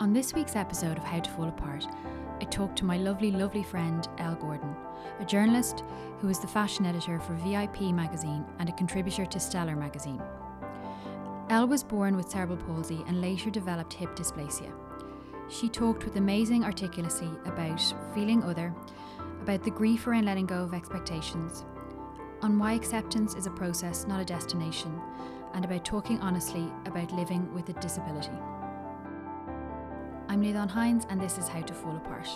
On this week's episode of How to Fall Apart, I talked to my lovely, lovely friend Elle Gordon, a journalist who is the fashion editor for VIP magazine and a contributor to Stellar magazine. Elle was born with cerebral palsy and later developed hip dysplasia. She talked with amazing articulacy about feeling other, about the grief around letting go of expectations, on why acceptance is a process, not a destination, and about talking honestly about living with a disability. I'm Leon Hines, and this is How to Fall Apart.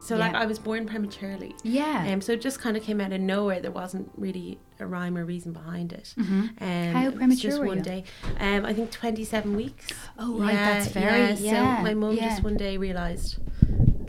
So Yeah. like I was born prematurely. Yeah. Um, so it just kind of came out of nowhere. There wasn't really a rhyme or reason behind it. Mhm. Um, How it was premature just one you? day. Um, I think twenty-seven weeks. Oh, right, that's very- yeah, So my mum yeah. just one day realised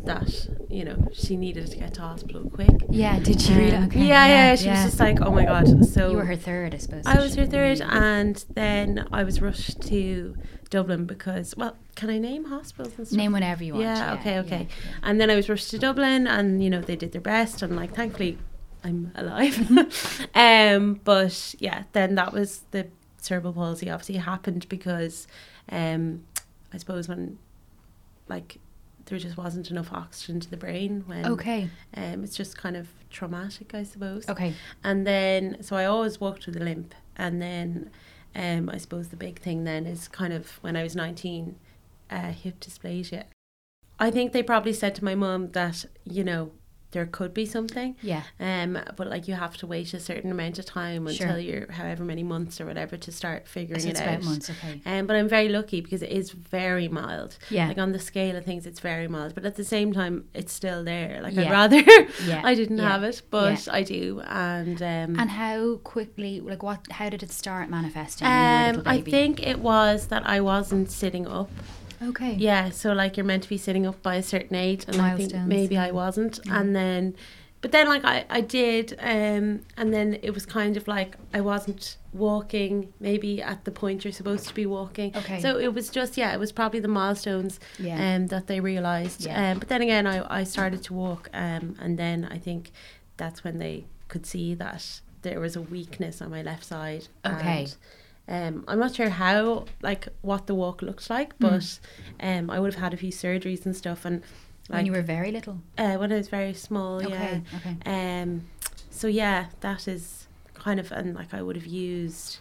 that you know she needed to get to hospital quick. yeah, did she Um, really? Okay. Yeah, yeah. She was just like, oh my god. So you were her third, I suppose. I was her third, and then I was rushed to Dublin because, well, can I name hospitals and stuff? Name whatever you want. Yeah, okay, okay. yeah, yeah. And then I was rushed to Dublin, and you know they did their best, and like thankfully I'm alive. um, but yeah, then that was the cerebral palsy. Obviously happened because, um, I suppose when, like, there just wasn't enough oxygen to the brain when. Okay. Um, it's just kind of traumatic, I suppose. Okay. And then, so I always walked with a limp. And then, um, I suppose the big thing then is kind of when I was 19, uh, hip dysplasia. I think they probably said to my mum that, you know, there could be something. Yeah. Um, but like you have to wait a certain amount of time Sure. until you're however many months or whatever to start figuring So it out. months. Okay. Um, but I'm very lucky because it is very mild. Yeah. Like on the scale of things, it's very mild. But at the same time, it's still there. Like Yeah. I'd rather Yeah, I didn't yeah, have it, but I do. And um, And how quickly, like, what? How did it start manifesting? when you were a um, I think it was that I wasn't sitting up. Okay. Yeah, so like you're meant to be sitting up by a certain age, and I think maybe. I wasn't. And then, but then like I, I did, um, and then it was kind of like I wasn't walking maybe at the point you're supposed to be walking. Okay. So it was just yeah, it was probably the milestones Yeah. um, that they realised. Yeah. Um, but then again, I, I started to walk, um, and then I think that's when they could see that there was a weakness on my left side. Okay. And, um, I'm not sure how, like, what the walk looked like, but um, I would have had a few surgeries and stuff, and when like you were very little. uh, when I was very small, Okay. yeah. Okay. Um, so yeah, that is kind of, and like I would have used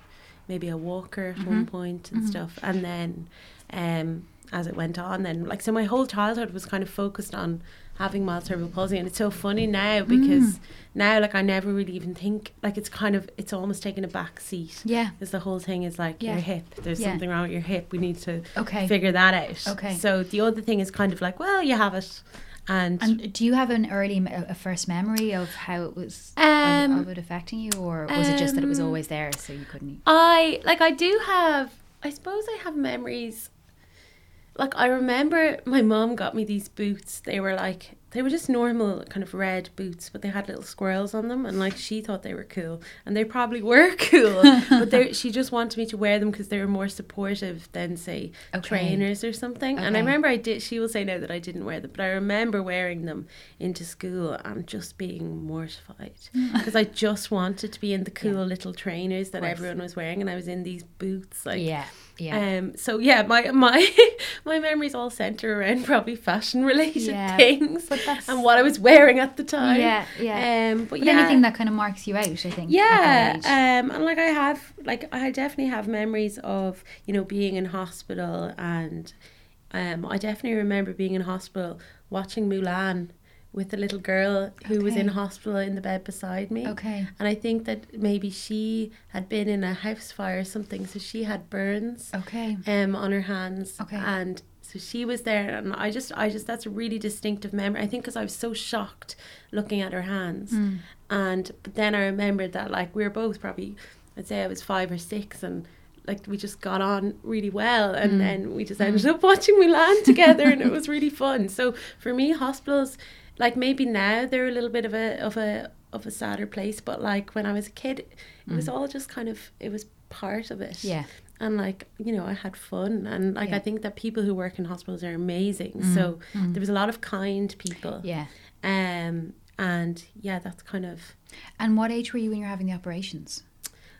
maybe a walker at one Mhm. point and Mhm. stuff, and then um, as it went on, then like so my whole childhood was kind of focused on having mild cerebral palsy, and it's so funny now because Mm. now like I never really even think like it's kind of it's almost taken a back seat. Yeah. Because the whole thing is like Yeah. your hip. There's Yeah. something wrong with your hip. We need to Okay. figure that out. Okay. So the other thing is kind of like, well, you have it, and, And do you have an early, a first memory of how it was of- Um, of, it affecting you, or was it just that it was um, always there, so you couldn't? I like I do have I suppose I have memories like I remember my mom got me these boots. They were like they were just normal kind of red boots, but they had little squirrels on them and like she thought they were cool and they probably were cool, but they she just wanted me to wear them because they were more supportive than say Okay. trainers or something. And I remember I did she will say now that I didn't wear them, but I remember wearing them into school and just being mortified because I just wanted to be in the cool Yeah. little trainers that everyone was wearing and I was in these boots like yeah. Yeah. um so yeah my my my memories all center around probably fashion related Yeah, things and what I was wearing at the time yeah. Yeah. um but, but yeah anything that kind of marks you out, I think. yeah um and like I have like I definitely have memories of you know being in hospital and um I definitely remember being in hospital watching Mulan with a little girl who was in hospital in the bed beside me Okay. and I think that maybe she had been in a house fire or something, so she had burns Okay. um on her hands. Okay. And so she was there, and I just, I just, that's a really distinctive memory. I think because I was so shocked looking at her hands, Mm. and but then I remembered that like we were both probably, I'd say I was five or six, and like we just got on really well, and Mm. then we just ended up watching Mulan together, and it was really fun. So for me, hospitals, like maybe now they're a little bit of a of a of a sadder place, but like when I was a kid, it was all just kind of it was part of it. Yeah. and like you know I had fun and like Yeah. I think that people who work in hospitals are amazing. So there was a lot of kind people. Yeah. Um and yeah, that's kind of And what age were you when you were having the operations?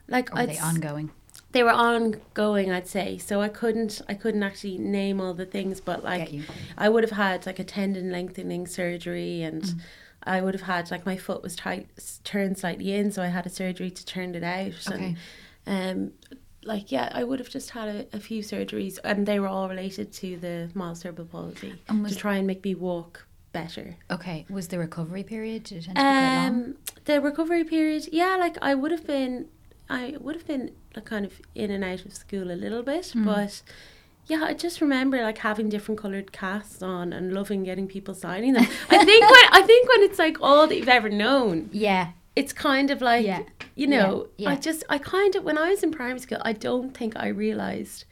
like Or were I'd they ongoing? They were ongoing I'd say so I couldn't I couldn't actually name all the things but like I would have had like a tendon lengthening surgery and Mm. I would have had like my foot was tight turned slightly in so I had a surgery to turn it out Okay. and um like yeah I would have just had a, a few surgeries and they were all related to the mild cerebral palsy And was- to try and make me walk better Okay. Was the recovery period? Did it tend to be quite long? um, the recovery period, yeah, like I would have been, I would have been like kind of in and out of school a little bit, Mm. but yeah, I just remember like having different coloured casts on and loving getting people signing them. I think when I think when it's like all that you've ever known, Yeah. it's kind of like Yeah. you know, Yeah, I just I kind of when I was in primary school, I don't think I realised.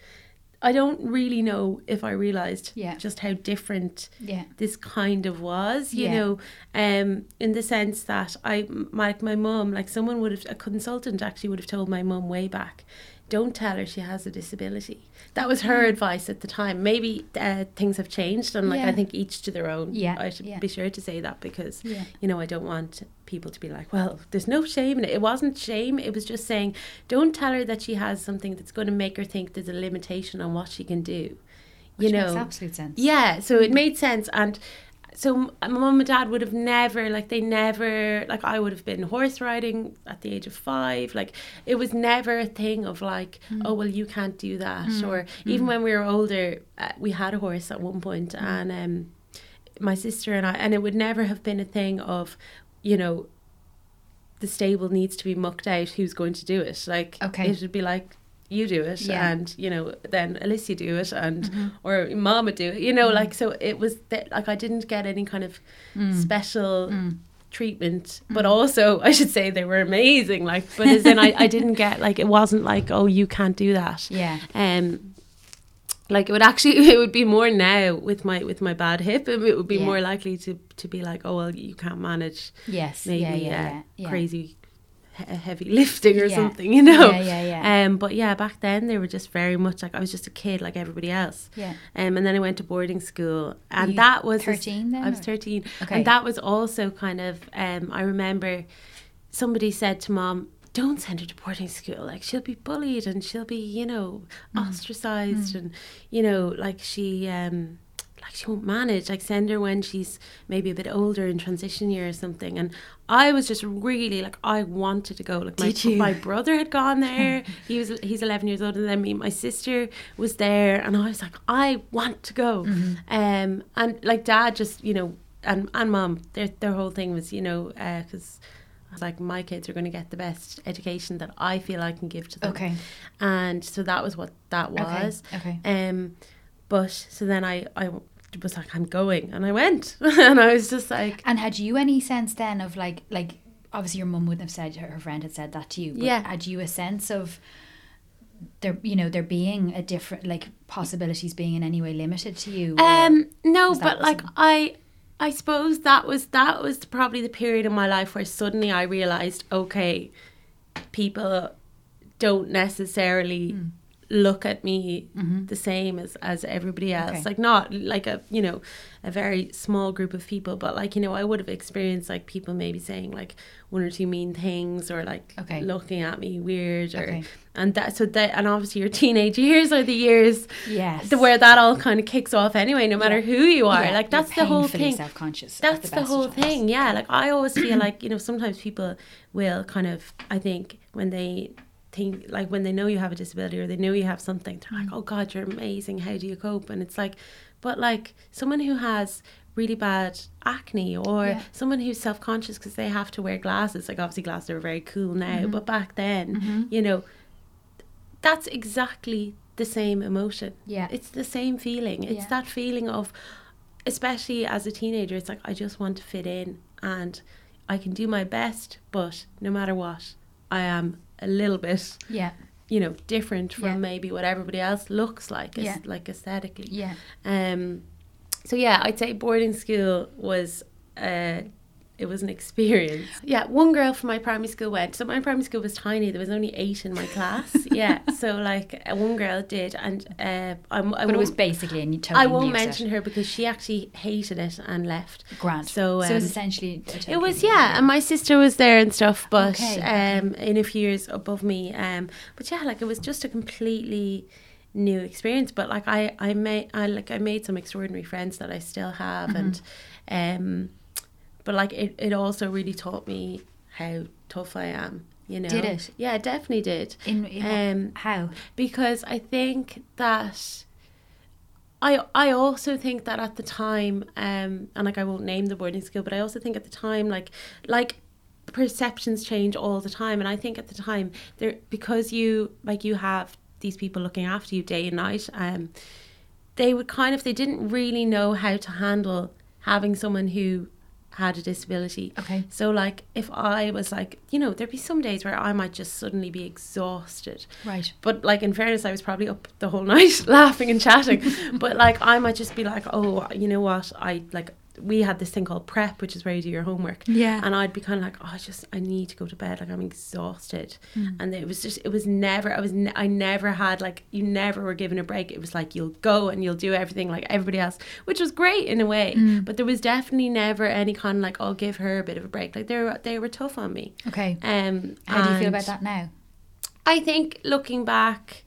I don't really know if I realised Yeah. just how different Yeah. this kind of was, you Yeah. know, um, in the sense that I, my, my mum, like someone would have, a consultant actually would have told my mum way back, don't tell her she has a disability. That was her advice at the time. Maybe uh, things have changed, and like Yeah. I think each to their own. Yeah, I should yeah. be sure to say that because Yeah. you know I don't want people to be like, well, there's no shame in it. It wasn't shame. It was just saying, don't tell her that she has something that's going to make her think there's a limitation on what she can do. Which you know, makes absolute sense. yeah, so it made sense. And so my mum and dad would have never, like, they never, like, I would have been horse riding at the age of five. Like, it was never a thing of, like, oh, well, you can't do that. Or even when we were older, uh, we had a horse at one point, and um, my sister and I, and it would never have been a thing of, you know, the stable needs to be mucked out. Who's going to do it? Like, Okay. it would be like, you do it, Yeah. Mm-hmm. and you know, then Alicia do it, and or Mom would do it. You know, like so. It was that like I didn't get any kind of Mm. special treatment, but also I should say they were amazing. Like, but as in I, I didn't get like it wasn't like oh you can't do that. Yeah. Um, like it would actually it would be more now with my with my bad hip. It would be Yeah. more likely to to be like oh well you can't manage Yes. maybe yeah, yeah, yeah, yeah. crazy heavy lifting or Yeah. something, you know. Yeah, yeah, yeah. Um, but yeah, back then they were just very much like I was just a kid like everybody else. Yeah. Um, and then I went to boarding school, and that was 13 then, I was thirteen, Okay. and that was also kind of. Um, I remember somebody said to mom. Don't send her to boarding school. Like she'll be bullied and she'll be, you know, Mm. ostracized and, you know, like she, um, she won't manage. Like send her when she's maybe a bit older in transition year or something. And I was just really like I wanted to go. Like my Did you? my brother had gone there. he was he's eleven years older than me. My sister was there, and I was like, I want to go. Mm-hmm. Um, and like dad just you know, and and mom, their their whole thing was you know because. I was like, my kids are going to get the best education that I feel I can give to them. Okay. And so that was what that was. Okay, okay. Um, but so then I, I was like, I'm going. And I went. and I was just like, And had you any sense then of like like obviously your mum wouldn't have said her friend had said that to you. But Yeah. Had you a sense of there you know there being a different like possibilities being in any way limited to you? Um, no, but like I, I suppose that was that was probably the period in my life where suddenly I realized, okay, people don't necessarily Hmm. Look at me the same as as everybody else. Mm-hmm. Okay. Like not like a you know a very small group of people, but like you know I would have experienced like people maybe saying like one or two mean things or like Okay. looking at me weird or Okay. and that so that and obviously your teenage years are the years yes. the where that all kind of kicks off anyway no matter Yeah. who you are Yeah, like you're that's the whole thing self-conscious that's the the, whole thing yeah like i always feel like you know sometimes people will kind of i think when they think like when they know you have a disability or they know you have something they're Mm. like oh god you're amazing how do you cope and it's like but like someone who has really bad acne or Yeah. someone who's self-conscious because they have to wear glasses like obviously glasses are very cool now Mm-hmm. but back then you know that's exactly the same emotion Yeah. it's the same feeling it's Yeah. that feeling of especially as a teenager it's like i just want to fit in and i can do my best but no matter what i am a little bit Yeah. you know different from Yeah. maybe what everybody else looks like as, Yeah. like aesthetically Yeah. um so yeah i'd say boarding school was uh it was an experience. Yeah, one girl from my primary school went. So my primary school was tiny. There was only eight in my class. yeah, so like uh, one girl did, and uh, I'm, I But it was basically, you totally I won't mention it. her because she actually hated it and left. Grant. So, so it was um, essentially. a It was yeah, and my sister was there and stuff, but Okay, um, in a few years above me. Um, but yeah, like it was just a completely new experience. But like I, I made, I like I made some extraordinary friends that I still have, and um, but like it, it also really taught me how tough I am. You know, Did it? Yeah, it definitely did. In, in Um, how? because I think that I I also think that at the time, um, and like I won't name the boarding school, but I also think at the time, like like perceptions change all the time, and I think at the time there because you like you have these people looking after you day and night, um, they would kind of they didn't really know how to handle having someone who had a disability. Okay. So like if I was like, you know, there'd be some days where I might just suddenly be exhausted. Right. But like in fairness, I was probably up the whole night laughing and chatting. but like I might just be like, oh, you know what? I like we had this thing called prep, which is where you do your homework. Yeah. And I'd be kind of like, oh, I just I need to go to bed. Like I'm exhausted. Mm. And it was just it was never I was ne- I never had like you never were given a break. It was like you'll go and you'll do everything like everybody else, which was great in a way. Mm. But there was definitely never any kind of like I'll give her a bit of a break. Like they were they were tough on me. Okay. Um, How do you feel about that now? I think looking back,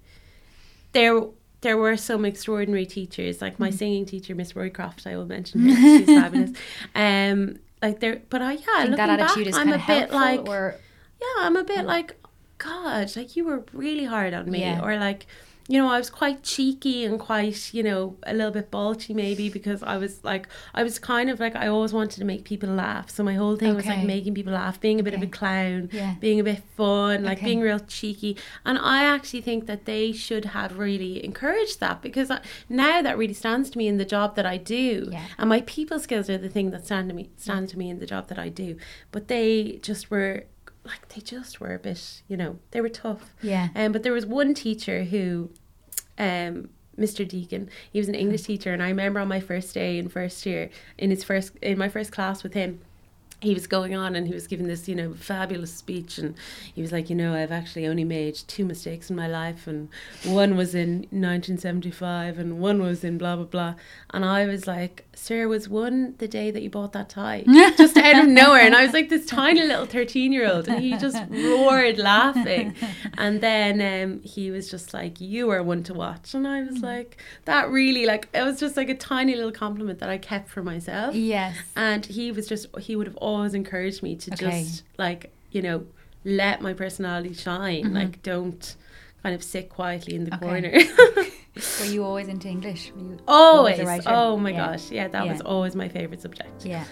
there there were some extraordinary teachers, like my singing teacher, Miss Roycroft. I will mention her; she's fabulous. Um, like there, but I yeah, I looking back, I'm a bit like or yeah, I'm a bit like God, like you were really hard on me, Yeah. or like. You know, I was quite cheeky and quite, you know, a little bit balchy maybe because I was like, I was kind of like, I always wanted to make people laugh. So my whole thing was like making people laugh, being a bit of a clown, Yeah. being a bit fun, like Okay. being real cheeky. And I actually think that they should have really encouraged that because I, now that really stands to me in the job that I do. Yeah. And my people skills are the thing that stand to me stand to me in the job that I do. But they just were like they just were a bit, you know, they were tough. yeah. Um, but there was one teacher who, um, Mr. Deacon, he was an English teacher, and I remember on my first day in first year, in his first in my first class with him, he was going on and he was giving this, you know, fabulous speech, and he was like, you know, I've actually only made two mistakes in my life, and one was in 1975, and one was in blah blah blah, and I was like, sir, was one the day that you bought that tie, just out of nowhere, and I was like this tiny little 13 year old, and he just roared laughing, and then um, he was just like, you are one to watch, and I was like, that really like it was just like a tiny little compliment that I kept for myself. Yes. And he was just, he would have always encouraged me to Okay. just like, you know, let my personality shine. Mhm. Like, don't kind of sit quietly in the Okay. corner. Were you always into English? Always. a? Oh my Yeah. gosh. Yeah, that was always my favorite subject. Yeah.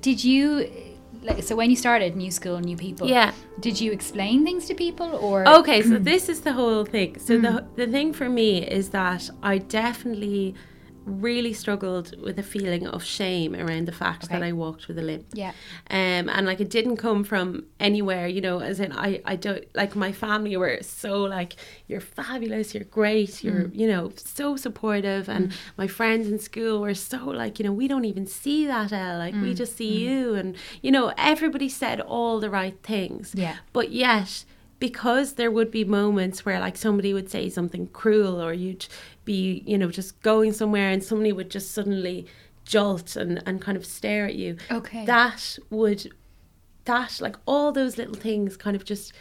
Did you like so when you started new school, new people? Yeah. Did you explain things to people or Okay, so this is the whole thing. So the Mm. the thing for me is that I definitely really struggled with a feeling of shame around the fact that I walked with a limp. Yeah. um, and like it didn't come from anywhere, you know. As in, I, I don't like my family were so like you're fabulous, you're great, you're mm. you know so supportive, and mm. my friends in school were so like you know we don't even see that Elle, like we mm. just see you, and you know everybody said all the right things, Yeah. but yet because there would be moments where like somebody would say something cruel or you'd be you know just going somewhere and somebody would just suddenly jolt and, and kind of stare at you Okay. that would that like all those little things kind of just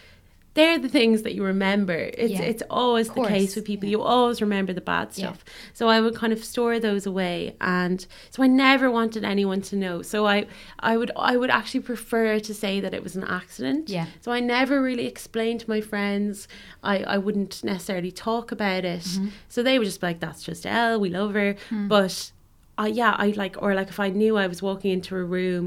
they're the things that you remember it's Yeah. it's always the case with people yeah. you always remember the bad Yeah. stuff so i would kind of store those away and so i never wanted anyone to know so i i would i would actually prefer to say that it was an accident Yeah. so i never really explained to my friends i i wouldn't necessarily talk about it Mm-hmm. so they would just be like that's just Elle we love her Hmm. but I yeah, I like or like if I knew I was walking into a room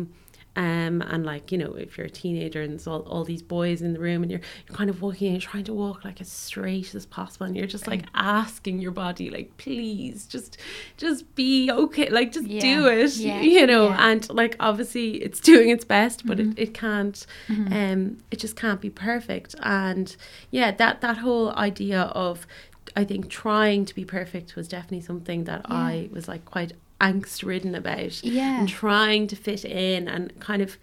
um and like, you know, if you're a teenager and there's all, all these boys in the room and you're you're kind of walking in and trying to walk like as straight as possible and you're just like asking your body like please just just be okay like just Yeah. do it Yeah. you know Yeah. Mm-hmm. and like obviously it's doing its best but it, it can't um it just can't be perfect and yeah that that whole idea of I think trying to be perfect was definitely something that. I was like quite angst ridden about. Yeah. And trying to fit in and kind of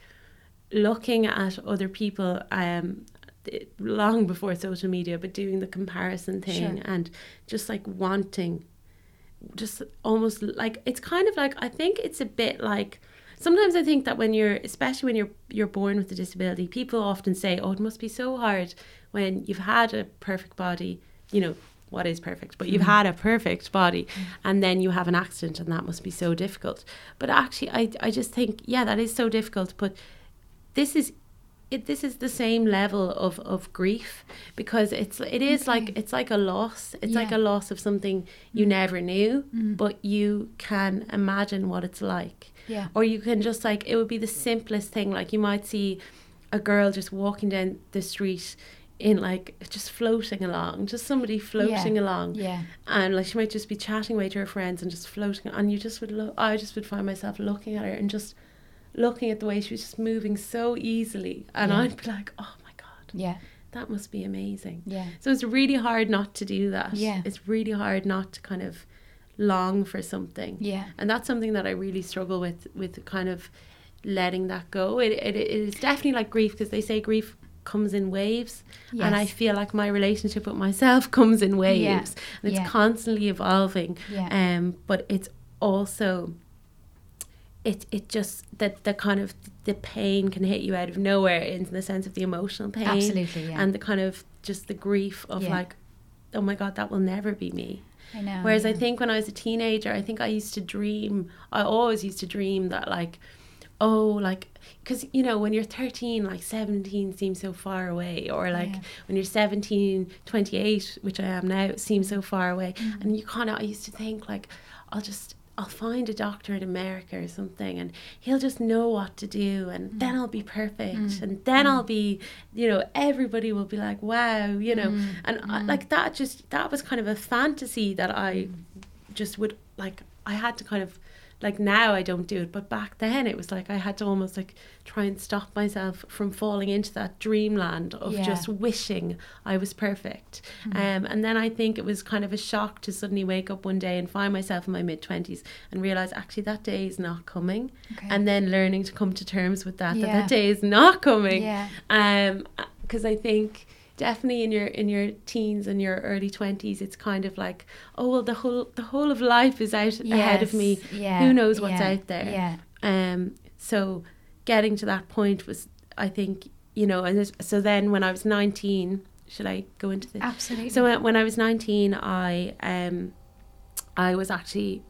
looking at other people um long before social media but doing the comparison thing Sure. and just like wanting just almost like it's kind of like I think it's a bit like sometimes I think that when you're especially when you're you're born with a disability people often say oh it must be so hard when you've had a perfect body you know what is perfect but you've mm. had a perfect body mm. and then you have an accident and that must be so difficult. But actually I I just think yeah that is so difficult but this is it, this is the same level of, of grief because it's it is like it's like a loss. It's like a loss of something you mm. never knew but you can imagine what it's like. Yeah. or you can just like it would be the simplest thing like you might see a girl just walking down the street in like just floating along just somebody floating along Yeah. and like she might just be chatting away to her friends and just floating and you just would look I just would find myself looking at her and just looking at the way she was just moving so easily and Yeah. I'd be like oh my god Yeah. that must be amazing Yeah. so it's really hard not to do that Yeah. it's really hard not to kind of long for something Yeah. and that's something that I really struggle with with kind of letting that go it, it, it is definitely like grief because they say grief comes in waves and I feel like my relationship with myself comes in waves and it's Yeah. constantly evolving Yeah. um but it's also it it just that the kind of the pain can hit you out of nowhere in the sense of the emotional pain Absolutely. Yeah. and the kind of just the grief of Yeah. like oh my god that will never be me I know. Whereas I think when I was a teenager, I think I used to dream, I always used to dream that, like, oh, like, because, you know, when you're 13, like 17 seems so far away. Or like Yeah. when you're 17, 28, which I am now, it seems so far away. Mm. And you kind of, I used to think, like, I'll just, I'll find a doctor in America or something and he'll just know what to do and Mm. then I'll be perfect and then I'll be, you know, everybody will be like, wow, you know. Mm. And I, like that just, that was kind of a fantasy that I just would like I had to kind of like now I don't do it but back then it was like I had to almost like try and stop myself from falling into that dreamland of Yeah. just wishing I was perfect um, and then I think it was kind of a shock to suddenly wake up one day and find myself in my mid 20s and realize actually that day is not coming Okay. and then learning to come to terms with that that that day is not coming Yeah. um because i think definitely in your in your teens and your early 20s it's kind of like oh well the whole the whole of life is out ahead of me Yeah. who knows what's yeah, out there Yeah. um so getting to that point was i think you know and so then when i was 19 should i go into this Absolutely. so when- when I was 19, I um, I was actually,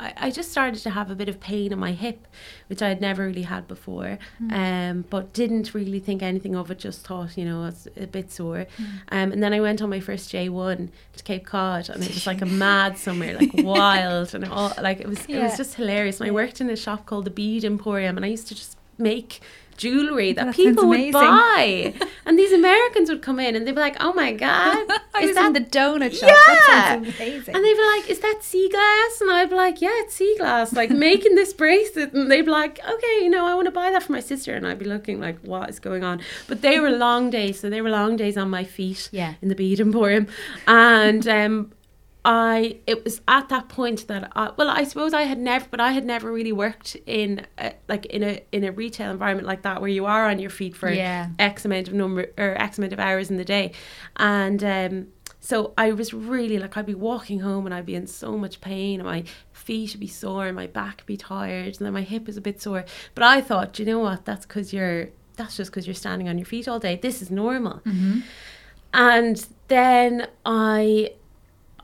I, I just started to have a bit of pain in my hip, which I had never really had before, um, but didn't really think anything of it. Just thought, you know, it's a bit sore. Um, and then I went on my first J1 to Cape Cod, and it was like a mad summer, like wild, and all like it was. It was just hilarious. And I worked in a shop called the Bead Emporium, and I used to just make jewelry that, That people would buy and these Americans would come in and they'd be like oh my god is that in the donut shop. That Yeah. sounds amazing. and they'd be like, "Is that sea glass?" And I'd be like, "Yeah, it's sea glass." Like making this bracelet, and they'd be like, "Okay, you know, I want to buy that for my sister." And I'd be looking like, "What is going on?" But they were long days, so they were long days on my feet Yeah. in the bead emporium, and um, I it was at that point that I, well, I suppose I had never, but I had never really worked in a, like in a in a retail environment like that where you are on your feet for Yeah. X amount of number or X amount of hours in the day. And um, so I was really like, I'd be walking home and I'd be in so much pain and my feet would be sore and my back would be tired and then my hip was a bit sore. But I thought, you know what? That's because you're, that's just because you're standing on your feet all day. This is normal. And then I,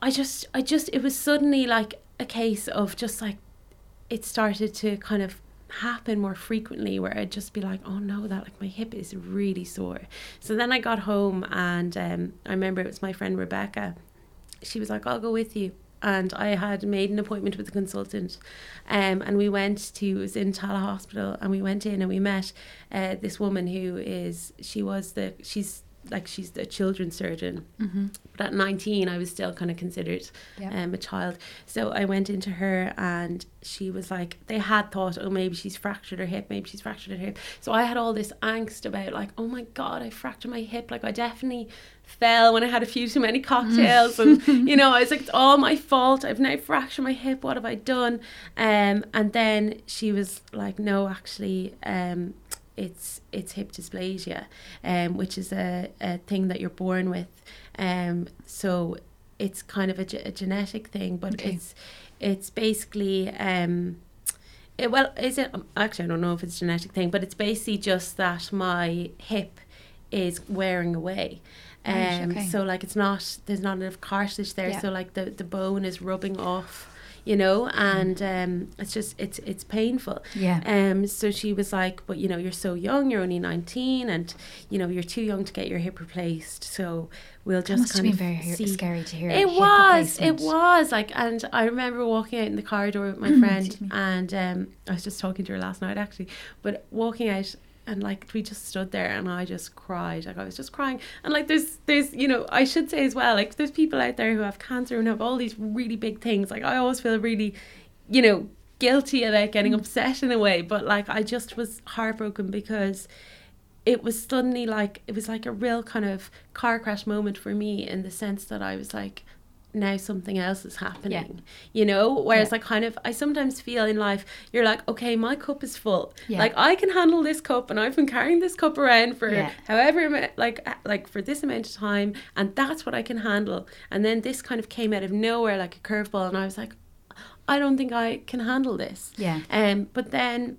I just, I just, it was suddenly like a case of just like, it started to kind of happen more frequently where I'd just be like, oh no, that like my hip is really sore. So then I got home and um, I remember it was my friend Rebecca. She was like, I'll go with you. And I had made an appointment with a consultant, um, and we went to it was in Tallaght Hospital, and we went in and we met uh, this woman who is she was the she's like she's a children's surgeon. Mm-hmm. But at 19, I was still kind of considered Yeah. um, a child. So I went into her and she was like, they had thought, oh, maybe she's fractured her hip, maybe she's fractured her hip. So I had all this angst about, like, oh my God, I fractured my hip. Like, I definitely fell when I had a few too many cocktails. and, you know, I was like, it's all my fault. I've now fractured my hip. What have I done? Um, and then she was like, no, actually, um, it's it's hip dysplasia, um, which is a, a thing that you're born with. Um, so it's kind of a, ge- a genetic thing, but Okay. it's it's basically um, it, well, is it? um, Actually, I don't know if it's a genetic thing, but it's basically just that my hip is wearing away. Right, Um, okay. So like it's not there's not enough cartilage there, Yeah. so like the, the bone is rubbing off, you know, and um, it's just it's it's painful. Yeah. Um, so she was like, "But you know, you're so young. You're only 19, and you know, you're too young to get your hip replaced. So we'll just must have kind been of very see." scary to hear. It was, it was like, and I remember walking out in the corridor with my friend, and um, I was just talking to her last night actually, but walking out. And like we just stood there, and I just cried. Like I was just crying. And like there's, there's, you know, I should say as well, like there's people out there who have cancer and have all these really big things. Like I always feel really, you know, guilty about getting Mm. upset in a way. But like I just was heartbroken because it was suddenly like it was like a real kind of car crash moment for me in the sense that I was like now something else is happening you know whereas Yeah. I kind of I sometimes feel in life you're like okay my cup is full Yeah. like I can handle this cup and I've been carrying this cup around for Yeah. however like uh, like for this amount of time and that's what I can handle and then this kind of came out of nowhere like a curveball and I was like I don't think I can handle this Yeah. um, but then,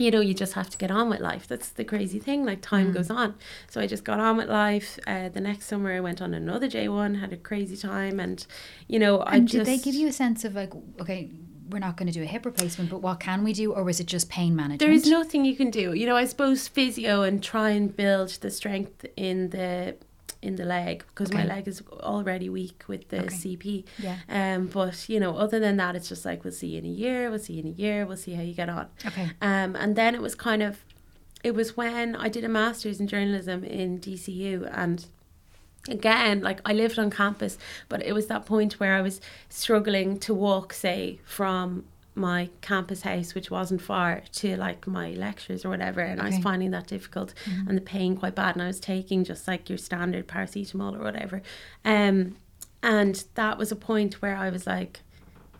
you know, you just have to get on with life. That's the crazy thing. Like time Mm. goes on. So I just got on with life. Uh, the next summer, I went on another J one, had a crazy time, and you know, I And just did they give you a sense of like, okay, we're not going to do a hip replacement, but what can we do, or was it just pain management? There is nothing you can do. You know, I suppose physio and try and build the strength in the in the leg because my leg is already weak with the Okay. CP. Yeah. Um, but you know, other than that, it's just like we'll see you in a year. We'll see you in a year. We'll see how you get on. Okay. Um, and then it was kind of, it was when I did a master's in journalism in DCU and again like I lived on campus but it was that point where I was struggling to walk say from my campus house which wasn't far to like my lectures or whatever and I was finding that difficult and the pain quite bad and I was taking just like your standard paracetamol or whatever. Um and that was a point where I was like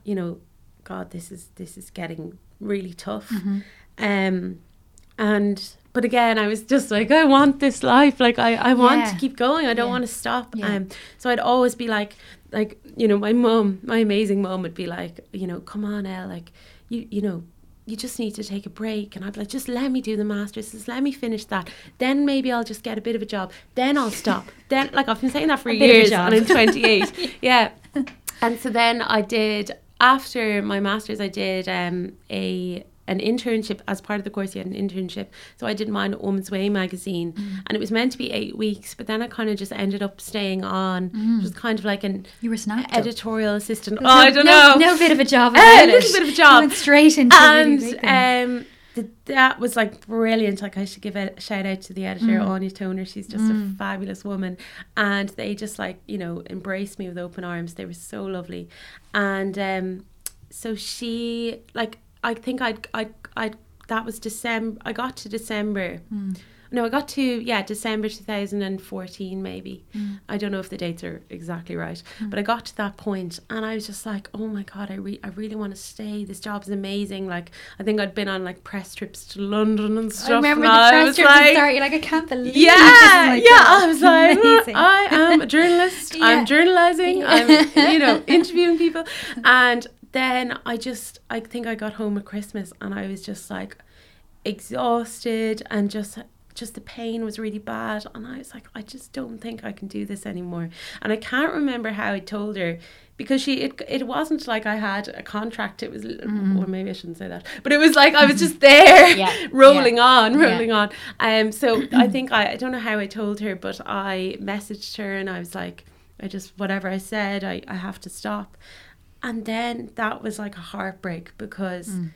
you know god this is this is getting really tough. Um and but again i was just like i want this life. Like i i want Yeah. to keep going. I don't Yeah. want to stop. Yeah. um so i'd always be like like you know my mum my amazing mum would be like you know come on Elle like you you know you just need to take a break. And I'd be like just let me do the masters just let me finish that. Then maybe I'll just get a bit of a job. Then I'll stop. Then like I've been saying that for A bit of a years and I'm 28 yeah. And so then I did after my masters I did um a an internship as part of the course you had an internship. So I did mine at Woman's Way magazine. Mm. and it was meant to be eight weeks but then I kind of just ended up staying on. It was kind of like an You were snapped up. editorial assistant. Oh no- I don't no, know. No bit of a job a little bit of a job. Went straight into and um the, that was like brilliant. Like I should give a shout out to the editor Mm. Áine Toner. She's just a fabulous woman. And they just like you know embraced me with open arms. They were so lovely. And um so she like I think I'd I I that was December I got to December Mm. no I got to yeah December 2014 maybe Mm. I don't know if the dates are exactly right but I got to that point and I was just like oh my god I, re- I really want to stay this job's amazing like I think I'd been on like press trips to London and stuff I remember and the press was trip at like, start. You're like, I can't believe yeah, is my yeah. job. I was like, Amazing. I am a journalist. Yeah. I'm journalizing. I'm, you know, interviewing people. And then I just, I think I got home at Christmas and I was just like exhausted and just, just the pain was really bad. And I was like, I just don't think I can do this anymore. And I can't remember how I told her because she, it, it wasn't like I had a contract. It was, or maybe I shouldn't say that, but it was like I was just there Yeah. rolling on, Yeah. rolling on. Um, so I think I, I don't know how I told her, but I messaged her and I was like, I just whatever I said, I, I have to stop. And then that was like a heartbreak because mm.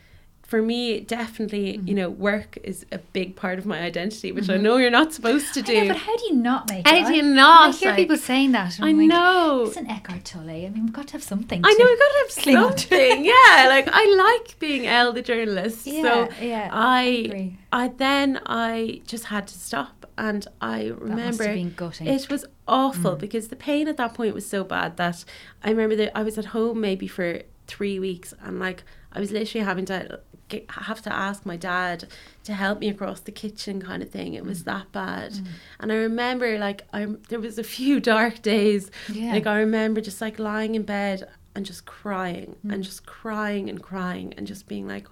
For me, definitely, Mm-hmm. you know, work is a big part of my identity, which I know you're not supposed to I know, do. but how do you not make How it? do you not, I hear like- people saying that. I like, know. Listen, Eckhart Tolle. I mean, we've got to have something. I know we've got to have something. yeah, like I like being Elle the journalist. Yeah, so yeah, I, agree. I then I just had to stop, and I remember have been gutting. it was awful Mm. because the pain at that point was so bad that I remember that I was at home maybe for three weeks, and like I was literally having to get, have to ask my dad to help me across the kitchen, kind of thing. It was Mm. that bad, and I remember like I there was a few dark days. Yeah. Like I remember just like lying in bed and just crying Mm. and just crying and crying and just being like,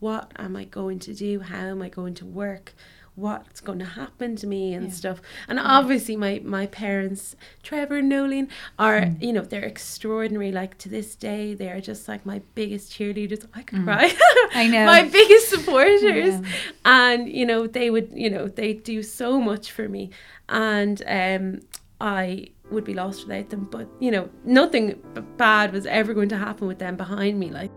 what am I going to do? How am I going to work? What's going to happen to me and Yeah. stuff? And obviously, my my parents, Trevor and Nolene, are Mm. you know they're extraordinary. Like to this day, they are just like my biggest cheerleaders. I could Mm. cry. I know. my biggest supporters, Yeah. and you know they would you know they do so much for me, and um I would be lost without them. But you know nothing b- bad was ever going to happen with them behind me. Like.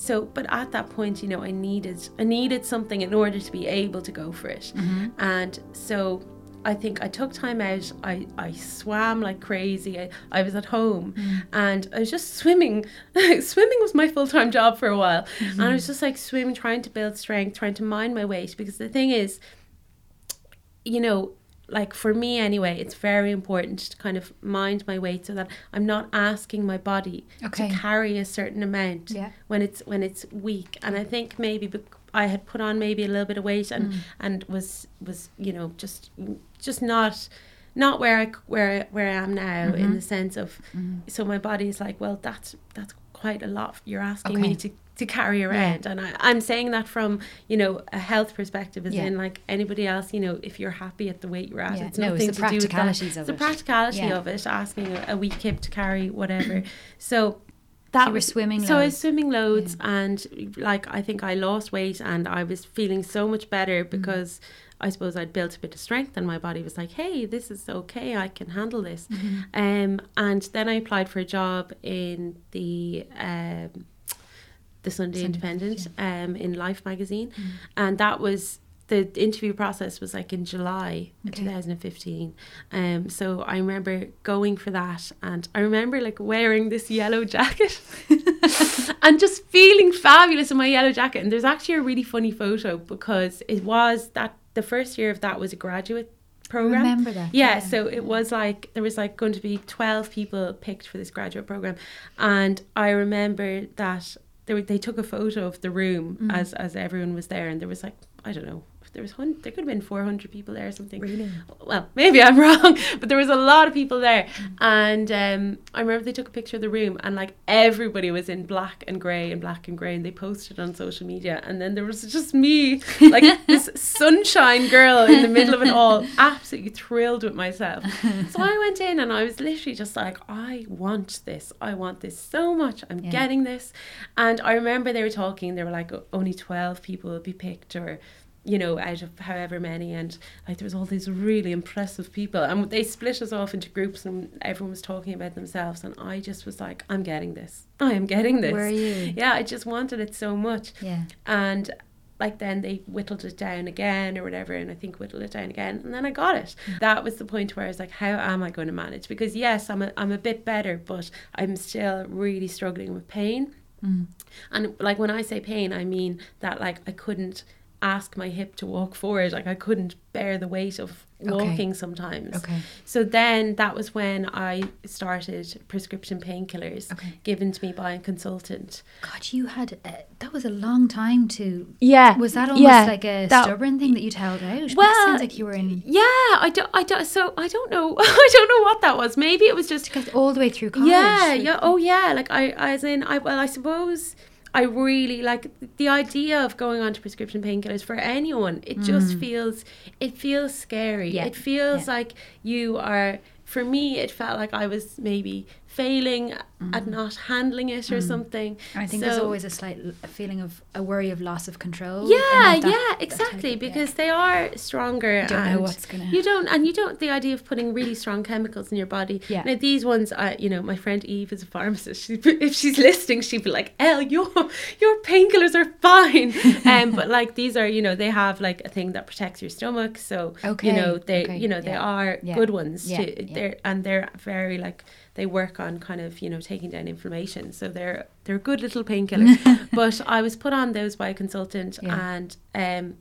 So, but at that point, you know, I needed I needed something in order to be able to go for it. Mhm. And so I think I took time out. I, I swam like crazy. I, I was at home and I was just swimming. swimming was my full time job for a while. And I was just like swimming, trying to build strength, trying to mind my weight. Because the thing is, you know, like for me anyway, it's very important to kind of mind my weight so that I'm not asking my body Okay. to carry a certain amount Yeah. when it's when it's weak. And I think maybe I had put on maybe a little bit of weight and mm. and was was you know just just not not where I where where I am now in mm-hmm. the sense of mm-hmm. so my body's like well that's that's quite a lot you're asking me to to carry around and I, I'm saying that from you know a health perspective as Yeah. in like anybody else you know if you're happy at the weight you're at Yeah. it's No, it's nothing the to do with that of it's the it. practicality Yeah. of it asking a, a weak hip to carry whatever so So that were was- swimming so I was swimming loads and like I think I lost weight and I was feeling so much better Mm. because I suppose I'd built a bit of strength and my body was like, hey, this is okay, I can handle this. Mm-hmm. Um, and then I applied for a job in the um, the Sunday, Sunday Independent um, in Life magazine, Mm. and that was the interview process was like in July Okay. 2015. Um, so I remember going for that, and I remember like wearing this yellow jacket and just feeling fabulous in my yellow jacket. And there's actually a really funny photo because it was that the first year of that was a graduate program. remember that, Yeah, yeah. so it was like there was like going to be 12 people picked for this graduate program and I remember that they, were, they took a photo of the room Mm. as as everyone was there and there was like I don't know there was hun- there could have been 400 people there or something. Really? well maybe I'm wrong but there was a lot of people there. And um, I remember they took a picture of the room and like everybody was in black and grey and black and grey and they posted on social media. And then there was just me like this sunshine girl in the middle of it all absolutely thrilled with myself. So I went in and I was literally just like I want this. I want this so much. I'm Yeah. getting this. And I remember they were talking they were like only 12 people will be picked or you know, out of however many, and like there was all these really impressive people, and they split us off into groups, and everyone was talking about themselves, and I just was like, I'm getting this, I am getting this. Were you? Yeah, I just wanted it so much, Yeah. and like then they whittled it down again or whatever, and I think whittled it down again, and then I got it. That was the point where I was like, how am I going to manage? Because yes, I'm a, I'm a bit better, but I'm still really struggling with pain. Mm. And like when I say pain, I mean that like I couldn't ask my hip to walk forward. Like I couldn't bear the weight of Okay. walking sometimes. Okay. So then that was when I started prescription painkillers Okay. given to me by a consultant. God, you had uh, that was a long time to. Yeah. Was that almost yeah, like a that- stubborn thing that you'd held out? Well, it sounds like you were in Yeah, I don't, I don't, so I don't know, I don't know what that was. Maybe it was just all the way through college. Yeah, like- yeah. Oh, yeah. Like I, as in, I well, I suppose I really like the idea of going on to prescription painkillers for anyone. It just feels, it feels scary. Mm. Yeah, It feels yeah. like you are. For me, it felt like I was maybe failing at not handling it or something. And I think there's always a slight a feeling of a worry of loss of control. Yeah, that- yeah, exactly. of- yeah. because they are stronger. You don't know and what's gonna- You don't, and you don't. The idea of putting really strong chemicals in your body. Yeah. Now these ones, I, you know, my friend Eve is a pharmacist. She, if she's listening, she'd be like, "Elle, your your painkillers are fine." um, but like these are, you know, they have like a thing that protects your stomach. So Okay, you know, they, okay, you know, they yeah, are yeah, good ones. yeah, to. They're and they're very like they work on kind of you know taking down inflammation. So they're they're good little painkiller. but I was put on those by a consultant Yeah. and um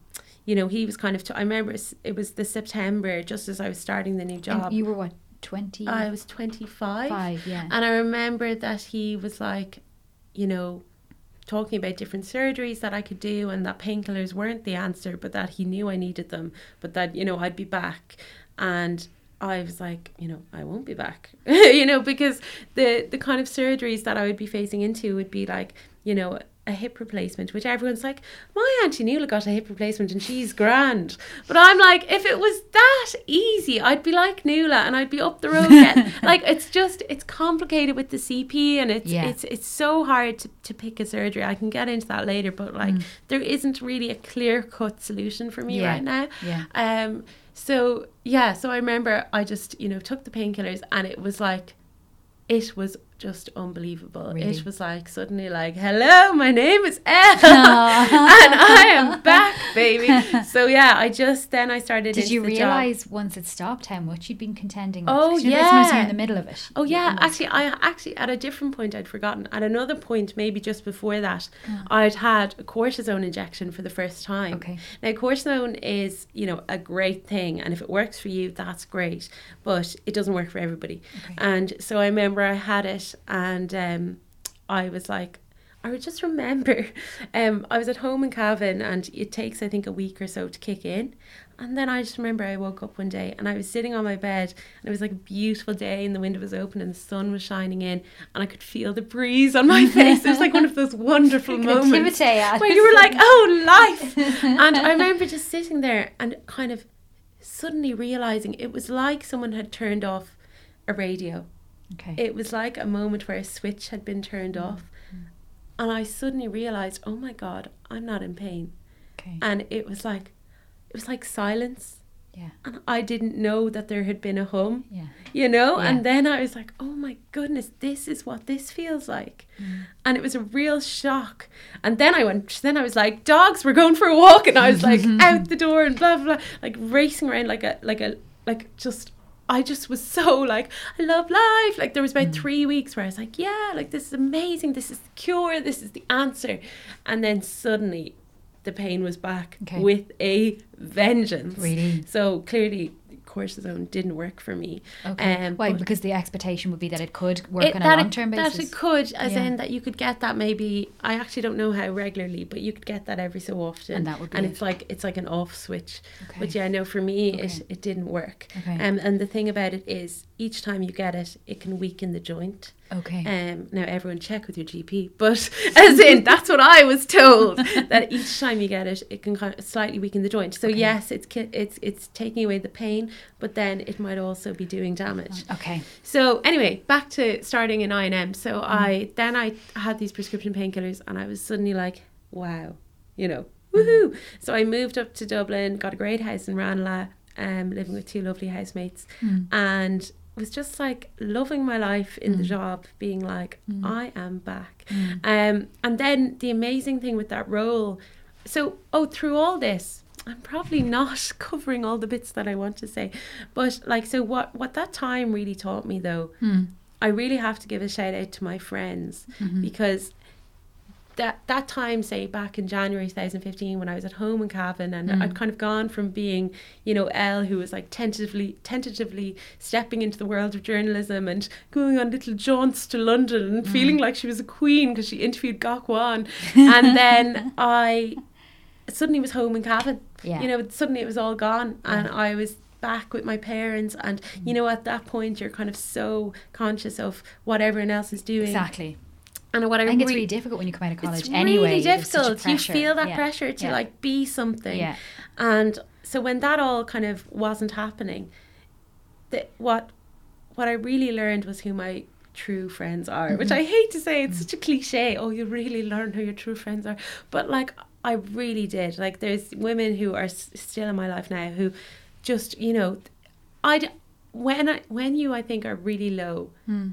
you know he was kind of t- I remember it was the September just as I was starting the new job And you were what twenty I was 25 five? Yeah. and I remember that he was like you know talking about different surgeries that I could do and that painkillers weren't the answer but that he knew I needed them but that you know I'd be back and I was like you know I won't be back you know because the the kind of surgeries that I would be facing into would be like you know a hip replacement which everyone's like my auntie Nuala got a hip replacement and she's grand but I'm like if it was that easy I'd be like Nuala and I'd be up the road again like it's just it's complicated with the CP and it's Yeah. it's it's so hard to, to pick a surgery I can get into that later but like there isn't really a clear cut solution for me Mm. Yeah. right now Yeah. um so yeah so I remember I just you know took the painkillers and it was like it was just unbelievable. Really? It was like suddenly like, hello, my name is Elle, and I am back, baby. So yeah, I just then I started. Did you job. realize once it stopped how much you'd been contending with? Oh, 'Cause you know, sometimes you're in the middle of it. Oh yeah, actually, I actually at a different point I'd forgotten. At another point, maybe just before that, Oh. I'd had a cortisone injection for the first time. Okay. Now cortisone is you know a great thing, and if it works for you, that's great. But it doesn't work for everybody. Okay. And so I remember I had it, and um, I was like. I would just remember, um, I was at home in Cavan, and it takes I think a week or so to kick in, and then I just remember I woke up one day and I was sitting on my bed and it was like a beautiful day and the window was open and the sun was shining in and I could feel the breeze on my face. It was like one of those wonderful moments where you were like, oh, life. and I remember just sitting there and kind of suddenly realizing it was like someone had turned off a radio. Okay. It was like a moment where a switch had been turned off. And I suddenly realized, oh my God, I'm not in pain. okay. And it was like, it was like silence yeah. and I didn't know that there had been a hum, Yeah. you know. Yeah. And then I was like, "Oh my goodness, this is what this feels like," Mm. and it was a real shock. And then I went, then I was like, "Dogs, we're going for a walk," and I was like out the door and blah, blah like racing around like a like a like just. I just was so like, I love life. Like there was Mm. about three weeks where I was like, yeah, like this is amazing. This is the cure. This is the answer. And then suddenly, the pain was back Okay. with a vengeance. Really? So clearly, cortisone didn't work for me. Okay. Um, Why? Because the expectation would be that it could work it- on a long term basis. That it could, as Yeah. in that you could get that maybe. I actually don't know how regularly, but you could get that every so often. And that would be And it. it's like it's like an off switch. Okay. But yeah, no, for me, Okay. it it didn't work. Okay. Um, and the thing about it is, each time you get it, it can weaken the joint. Okay. Um, now everyone check with your GP, but as in that's what I was told that each time you get it, it can kind of slightly weaken the joint. So Okay. yes, it's it's it's taking away the pain, but then it might also be doing damage. okay. So anyway, back to starting in INM. So Mm. I then I had these prescription painkillers, and I was suddenly like, wow, you know, woohoo! So I moved up to Dublin, got a great house in Ranelagh, um, living with two lovely housemates, Mm. and was just like loving my life in the Mm. job, being like, Mm. I am back. Mm. Um, and then the amazing thing with that role, so oh, through all this, I'm probably not covering all the bits that I want to say, but like, so what what that time really taught me though, Mm. I really have to give a shout out to my friends Mhm. because that that time, say back in January 2015, when I was at home in Cavan, and Mm. I'd kind of gone from being, you know, Elle, who was like tentatively tentatively stepping into the world of journalism and going on little jaunts to London and Mm. feeling like she was a queen because she interviewed Gok Wan, and then I suddenly was home in Cavan. Yeah. You know, suddenly it was all gone, and I was back with my parents and you know at that point you're kind of so conscious of what everyone else is doing Exactly. And what I, I think it's really difficult when you come out of college. it's anyway, really difficult. You feel that Yeah. pressure to Yeah. like be something. Yeah. And so when that all kind of wasn't happening, that what what I really learned was who my true friends are, which I hate to say. It's such a cliche. Oh, you really learn who your true friends are. But like, I really did. Like, there's women who are s- still in my life now who just, you know, I when I when you I think are really low. Hmm.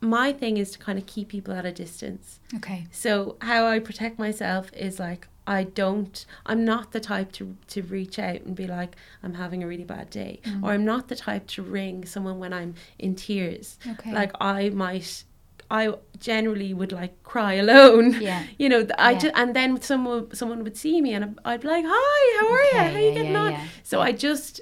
My thing is to kind of keep people at a distance. Okay. So how I protect myself is like I don't I'm not the type to to reach out and be like I'm having a really bad day Mm. or I'm not the type to ring someone when I'm in tears. Okay. Like I might I generally would like cry alone. Yeah. You know, I Yeah. just and then someone someone would see me and I'd- be like, "Hi, how are you? Okay, How you yeah, getting yeah, on?" yeah. So I just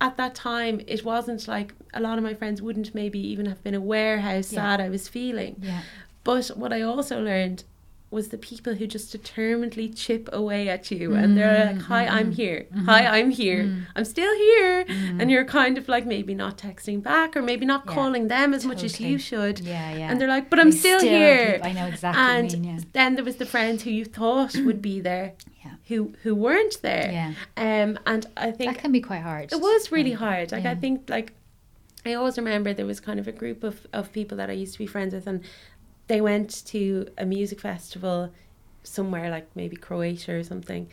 at that time it wasn't like a lot of my friends wouldn't maybe even have been aware how sad I was feeling. Yeah. But what I also learned was the people who just determinedly chip away at you and they're like, mm-hmm. mm-hmm. Mm-hmm. Hi, I'm here. Hi, I'm here. I'm still here. And you're kind of like maybe not texting back or maybe not Yeah, calling them as much as you should. Yeah, yeah. And they're like, But I'm still, still here. I know exactly And mean, yeah. then there was the friends who you thought would be there Yeah. who who weren't there. Yeah. Um and I think That can be quite hard. it was really hard. Like I think like I always remember there was kind of a group of, of people that I used to be friends with and they went to a music festival somewhere like maybe Croatia or something.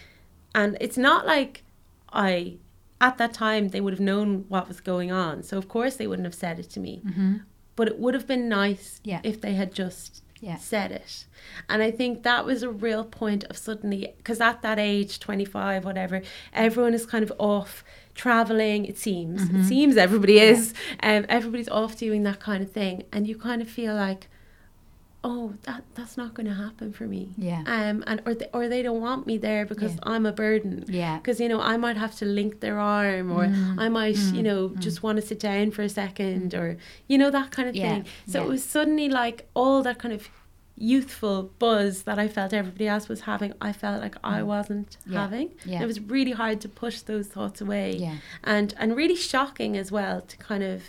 And it's not like I at that time they would have known what was going on. So of course they wouldn't have said it to me. Mhm. But it would have been nice Yeah. if they had just Yeah. said it. And I think that was a real point of suddenly, because at that age, 25, whatever, everyone is kind of off traveling, it seems. Mm-hmm. It seems everybody is. Um, everybody's off doing that kind of thing. And you kind of feel like, oh, that that's not going to happen for me. Yeah. Um, and or they, or they don't want me there because Yeah. I'm a burden. Yeah. Because you know I might have to link their arm, or Mm, I might you mm, know mm. just want to sit down for a second, or you know that kind of Yeah, thing. So yeah. it was suddenly like all that kind of youthful buzz that I felt everybody else was having. I felt like I wasn't Mm. Yeah, having. yeah. It was really hard to push those thoughts away, Yeah. and and really shocking as well to kind of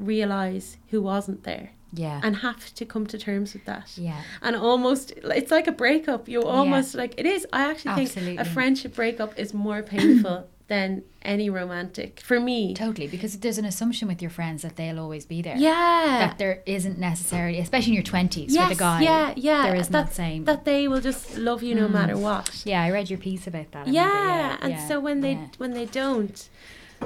realize who wasn't there Yeah. and have to come to terms with that yeah. and almost it's like a breakup you almost like it is i actually think Absolutely. a friendship breakup is more painful than any romantic for me Totally, because there's an assumption with your friends that they'll always be there. yeah That there isn't necessarily, especially in your twenties, yes, with a guy. yeah yeah There isn't that, that same. that they will just love you no Mm. matter what yeah, I read your piece about that. I yeah, and yeah, so when they yeah. when they don't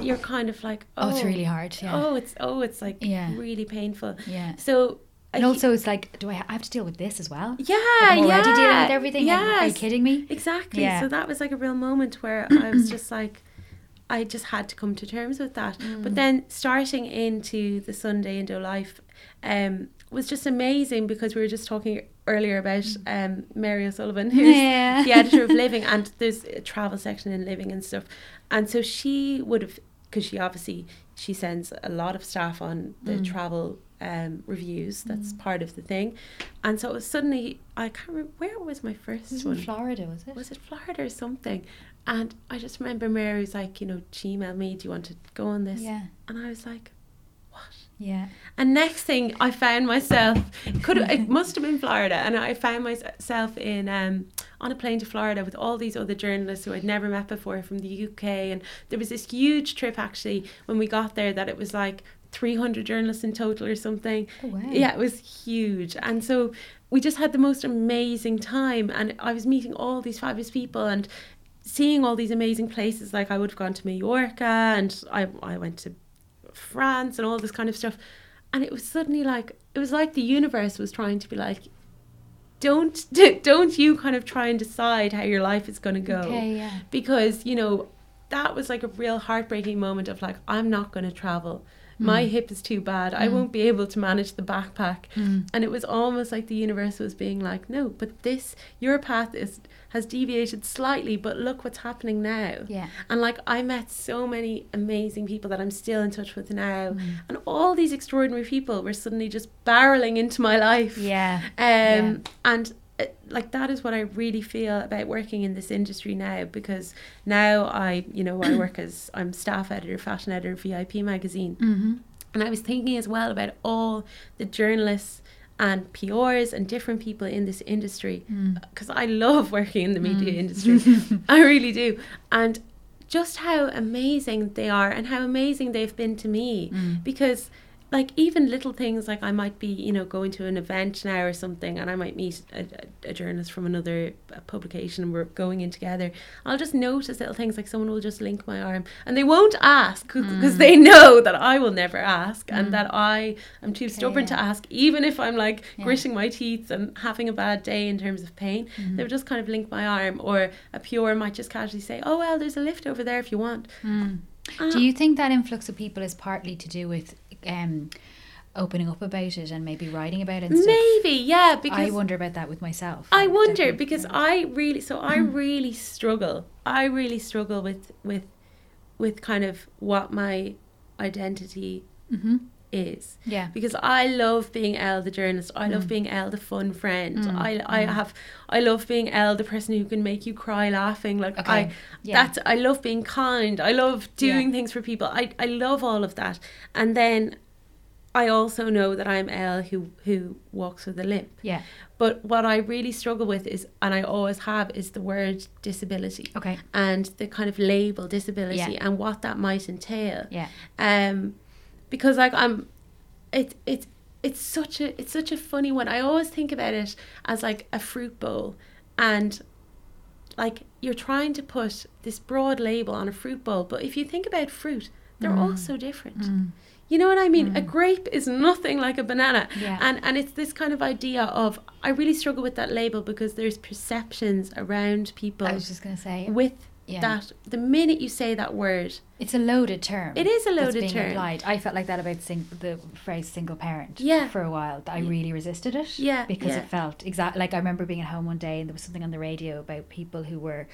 you're kind of like oh, oh, it's really hard. Yeah. oh it's oh it's like Yeah. really painful Yeah. so And also, it's like, do I I have to deal with this as well? yeah I'm already yeah dealing with everything. Like, Are you kidding me? Exactly. Yeah. So that was like a real moment where I was just like, I just had to come to terms with that. Mm. But then starting into the Sunday Indo life um, was just amazing because we were just talking earlier about um, Mary O'Sullivan, who's Mm. Yeah. the editor of Living, and there's a travel section in Living and stuff. And so she would have, because she obviously she sends a lot of staff on the Mm. travel um, reviews. That's part of the thing. And so it was suddenly I can't remember where was my first one was in Florida, was it? was it Florida or something? And I just remember Mary was like, you know, she emailed me, do you want to go on this? Yeah. And I was like? Yeah. And next thing I found myself, it could it must have been Florida, and I found myself in um on a plane to Florida with all these other journalists who I'd never met before from the UK, and there was this huge trip actually when we got there that it was like 300 journalists in total or something. Oh, wow. Yeah, it was huge, and so we just had the most amazing time, and I was meeting all these fabulous people and seeing all these amazing places. Like I would have gone to Mallorca, and I I went to France and all this kind of stuff. And it was suddenly like it was like the universe was trying to be like, don't don't you kind of try and decide how your life is going to go Okay, yeah. because you know that was like a real heartbreaking moment of like I'm not going to travel. My hip is too bad. I won't be able to manage the backpack. Mm. And it was almost like the universe was being like, no, but this your path is has deviated slightly, but look what's happening now. Yeah. And like I met so many amazing people that I'm still in touch with now. Mm. And all these extraordinary people were suddenly just barreling into my life. Yeah. Um Yeah. and like that is what I really feel about working in this industry now because now I, you know, I work as I'm staff editor, fashion editor of VIP magazine. Mm-hmm. And I was thinking as well about all the journalists and PRs and different people in this industry Mm. because I love working in the media industry. I really do. And just how amazing they are and how amazing they've been to me Mm. because like even little things like I might be, you know, going to an event now or something, and I might meet a, a, journalist from another publication, and we're going in together. I'll just notice little things like someone will just link my arm, and they won't ask because Mm. they know that I will never ask, and that I am too stubborn to ask, even if I'm like Yeah. gritting my teeth and having a bad day in terms of pain. Mm-hmm. They'll just kind of link my arm, or a PR might just casually say, "Oh well, there's a lift over there if you want." Mm. Uh, Do you think that influx of people is partly to do with um, opening up about it and maybe writing about it? And stuff? Maybe, yeah, because I wonder about that with myself. I wonder because I really so I really struggle. I really struggle with with with kind of what my identity Mhm. Is. Yeah. Because I love being Elle the journalist. I love Mm. being Elle the fun friend. Mm, I I mm. have I love being Elle the person who can make you cry laughing. Like Okay. I Yeah. that's I love being kind. I love doing things for people. I I love all of that. And then I also know that I'm Elle who who walks with a limp. Yeah. But what I really struggle with is, and I always have, is the word disability Okay. and the kind of label disability Yeah. and what that might entail. Yeah. Um, because like I'm, it it it's such a it's such a funny one. I always think about it as like a fruit bowl, and like you're trying to put this broad label on a fruit bowl, but if you think about fruit, they're all Mm. so different. Mm. You know what I mean? A Mm. grape is nothing like a banana. Yeah. And and it's this kind of idea of I really struggle with that label because there's perceptions around people I was just gonna say with yeah. that the minute you say that word. It's a loaded term. It is a loaded term. Applied. I felt like that about sing- the phrase single parent. Yeah. For a while, I really resisted it. Yeah, Because yeah. it felt exactly like I remember being at home one day and there was something on the radio about people who were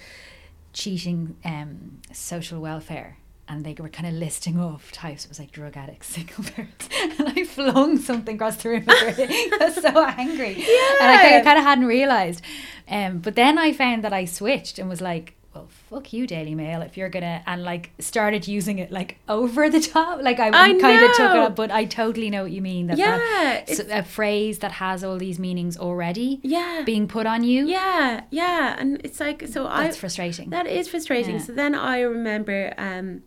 cheating um, social welfare. And they were kind of listing off types. It was like drug addicts, single parents, and I flung something across the room. I was so angry, yeah. and I, Yeah. kind of hadn't realized. Um, but then I found that I switched and was like, "Well, fuck you, Daily Mail, if you're gonna," and like started using it like over the top. Like I, I kind of took it up, but I totally know what you mean. That Yeah, that's a phrase that has all these meanings already Yeah. being put on you. yeah, yeah. And it's like so I that's frustrating. That is frustrating. Yeah. So then I remember, um,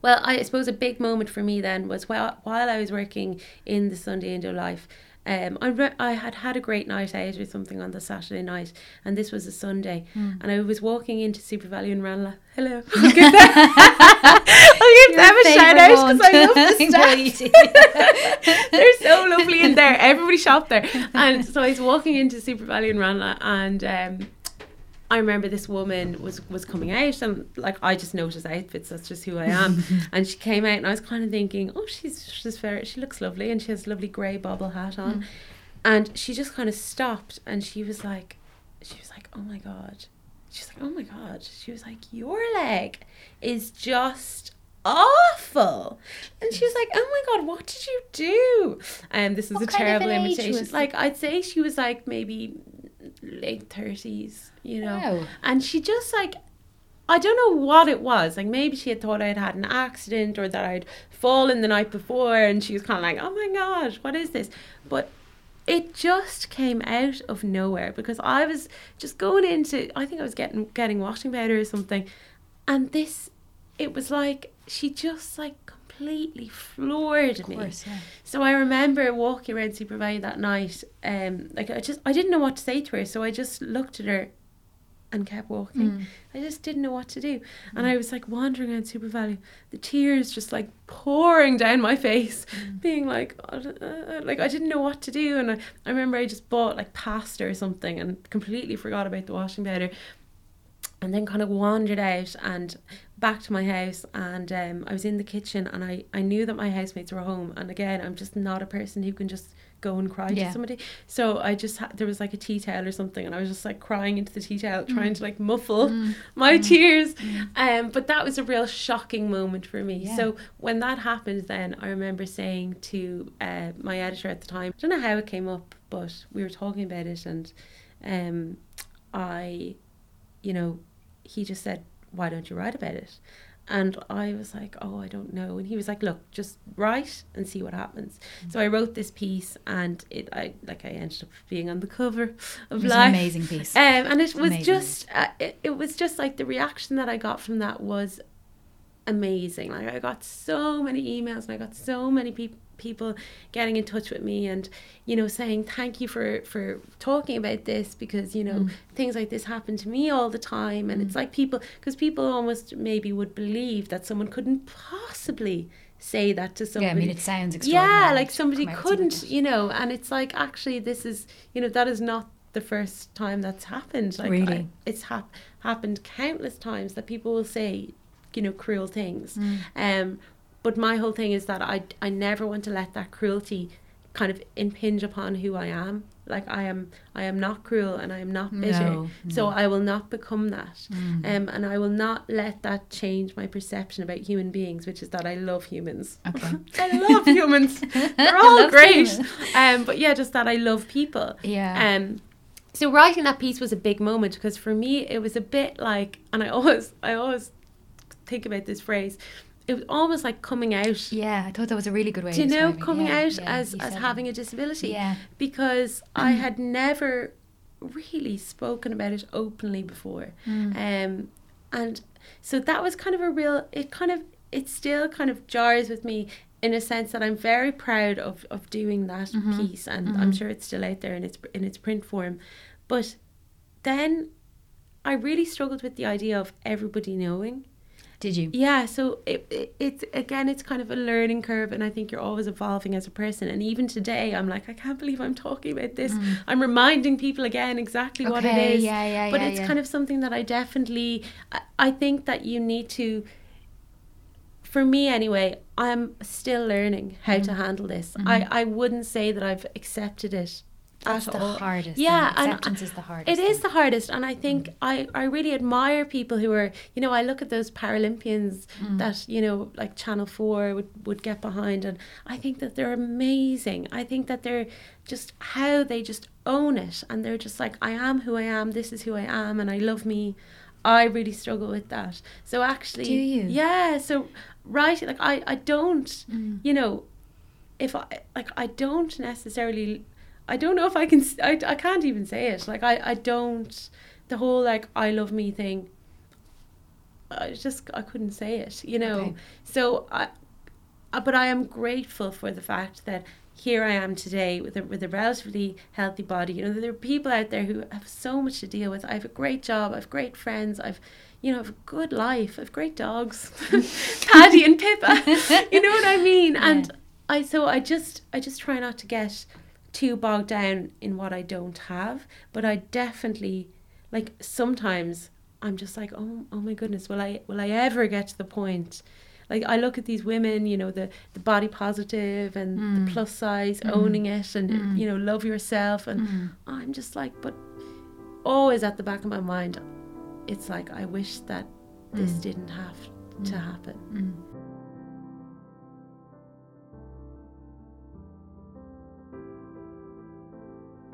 well, I suppose a big moment for me then was while, while I was working in the Sunday Indo Life. Um, I, re- I had had a great night out or something on the Saturday night, and this was a Sunday, Hmm. and I was walking into SuperValu in Ranelagh. Hello, I'll give them, I'll give them a shout out because I love the staff. They're so lovely in there. Everybody shop there. And so I was walking into SuperValu in Ranelagh and um, I remember this woman was was coming out and like I just noticed outfits, that's just who I am. and she came out and I was kind of thinking, Oh, she's she's very she looks lovely and she has a lovely grey bobble hat on. And she just kind of stopped and she was like she was like, Oh my god. She's like, Oh my god. She was like, Your leg is just awful. And she was like, Oh my god, what did you do? And this is What a terrible imitation. Like I'd say she was like maybe late thirties, you know. Wow. And she just like I don't know what it was. Like maybe she had thought I'd had an accident or that I'd fallen the night before and she was kind of like, "Oh my gosh, what is this?" But it just came out of nowhere because I was just going into I think I was getting getting washing powder or something and this it was like she just like completely floored Of me. course, yeah. So I remember walking around SuperValu that night. Um, like I just I didn't know what to say to her, so I just looked at her and kept walking. Mm. I just didn't know what to do, and I was like wandering around SuperValu, the tears just like pouring down my face, being like, uh, uh, like I didn't know what to do, and I, I remember I just bought like pasta or something and completely forgot about the washing powder and then kind of wandered out and back to my house and um, I was in the kitchen and I, I knew that my housemates were home. And again I'm just not a person who can just go and cry Yeah. to somebody. So I just had there was like a tea towel or something and I was just like crying into the tea towel trying to like muffle Mm. my tears. Um but that was a real shocking moment for me. Yeah. so when that happened then I remember saying to uh, my editor at the time I don't know how it came up but we were talking about it and um I you know he just said, Why don't you write about it? And I was like, Oh, I don't know. And he was like, Look, just write and see what happens. So I wrote this piece and it I like I ended up being on the cover It of an life. amazing piece. Um, and it was Amazing. just uh, it, it was just like the reaction that I got from that was amazing. Like I got so many emails and I got so many people people getting in touch with me and you know saying thank you for for talking about this because you know Mm. things like this happen to me all the time and it's like people because people almost maybe would believe that someone couldn't possibly say that to somebody. Yeah, I mean, it sounds extraordinary. yeah like somebody come out and say couldn't you know and it's like actually this is you know that is not the first time that's happened like Really? I, it's hap- happened countless times that people will say you know cruel things Mm. um but my whole thing is that I I never want to let that cruelty kind of impinge upon who I am like I am I am not cruel and I am not bitter No, so no. I will not become that Mm. um, and I will not let that change my perception about human beings, which is that I love humans. Okay. I love humans. They're all great. humans. Um, but yeah, just that I love people. Yeah. Um, so writing that piece was a big moment because for me it was a bit like, and I always, I always think about this phrase. It was almost like coming out. yeah, I thought that was a really good way to Do you know coming Yeah, out yeah, as as having that. a disability? Yeah. because I had never really spoken about it openly before. Mm. Um, and so that was kind of a real, it kind of, it still kind of jars with me in a sense that I'm very proud of, of doing that Mhm. piece. And I'm sure it's still out there in its, in its print form. But then I really struggled with the idea of everybody knowing. Did you? Yeah, so it, it it's again it's kind of a learning curve and I think you're always evolving as a person and even today I'm like I can't believe I'm talking about this. I'm reminding people again exactly what it is. Mm. Yeah, yeah, But yeah, it's yeah. kind of something that I definitely I, I think that you need to for me anyway, I'm still learning how Mm-hmm. to handle this. I, I wouldn't say that I've accepted it That's at the all. hardest. Yeah, thing. and acceptance is the hardest. It is thing. the hardest, and I think I, I really admire people who are, you know, I look at those Paralympians Mm. that, you know, like Channel 4 would, would get behind, and I think that they're amazing. I think that they're just how they just own it, and they're just like, I am who I am, this is who I am, and I love me. I really struggle with that. So actually, Do you? Yeah, so writing, like, I, I don't, Mm. you know, if I, like, I don't necessarily I don't know if I can. I, I can't even say it. Like I, I don't. The whole like I love me thing. I just I couldn't say it. You know. Okay. So I, uh, but I am grateful for the fact that here I am today with a with a relatively healthy body. You know, there are people out there who have so much to deal with. I have a great job. I have great friends. I've you know, I have a good life. I have great dogs, Paddy and Pippa. you know what I mean? And I so I just I just try not to get too bogged down in what I don't have, but I definitely like sometimes I'm just like, oh, oh my goodness, will I will I ever get to the point? Like I look at these women, you know, the the body positive and Mm. the plus size, Mm. owning it, and Mm. you know, love yourself, and Mm. I'm just like, but always at the back of my mind, it's like I wish that this Mm. didn't have to happen.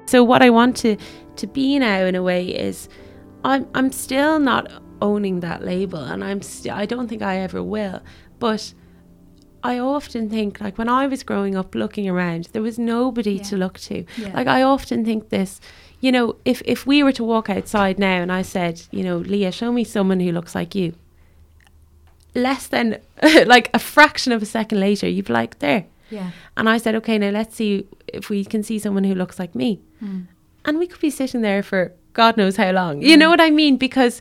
So what I want to to be now in a way is I'm I'm still not owning that label and I'm st- I don't think I ever will but I often think like when I was growing up looking around there was nobody Yeah. to look to Yeah. like I often think this you know if if we were to walk outside now and I said you know Leah show me someone who looks like you less than like a fraction of a second later you'd be like there Yeah. and I said okay now let's see if we can see someone who looks like me Mm. and we could be sitting there for God knows how long. You know what I mean? Because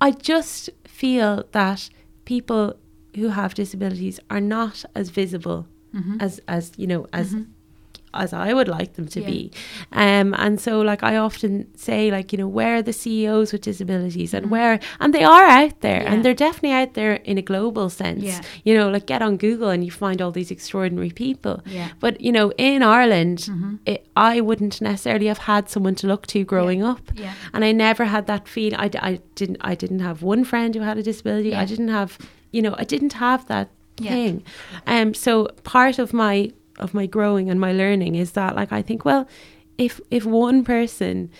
I just feel that people who have disabilities are not as visible Mhm. as as you know as Mhm. As I would like them to Yeah. be. Um, and so like I often say like you know where are the CEOs with disabilities and Mhm. where and they are out there Yeah. and they're definitely out there in a global sense. Yeah. You know like get on Google and you find all these extraordinary people. Yeah. But you know in Ireland Mhm. it, I wouldn't necessarily have had someone to look to growing up Yeah. and I never had that feeling I, I didn't I didn't have one friend who had a disability. I didn't have you know I didn't have that Yeah. thing um so part of my of my growing and my learning is that like I think well if if one person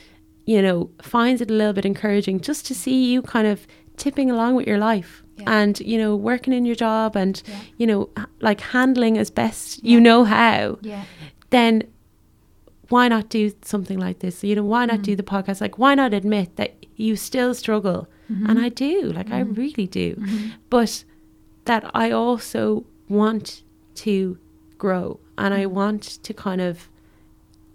you know finds it a little bit encouraging just to see you kind of tipping along with your life Yeah. and you know working in your job and Yeah. you know like handling as best you know how Yeah. then why not do something like this? You know, why not Mm. do the podcast? Like, why not admit that you still struggle? Mm-hmm. And I do, like, I really do. Mhm. But that I also want to grow and I want to kind of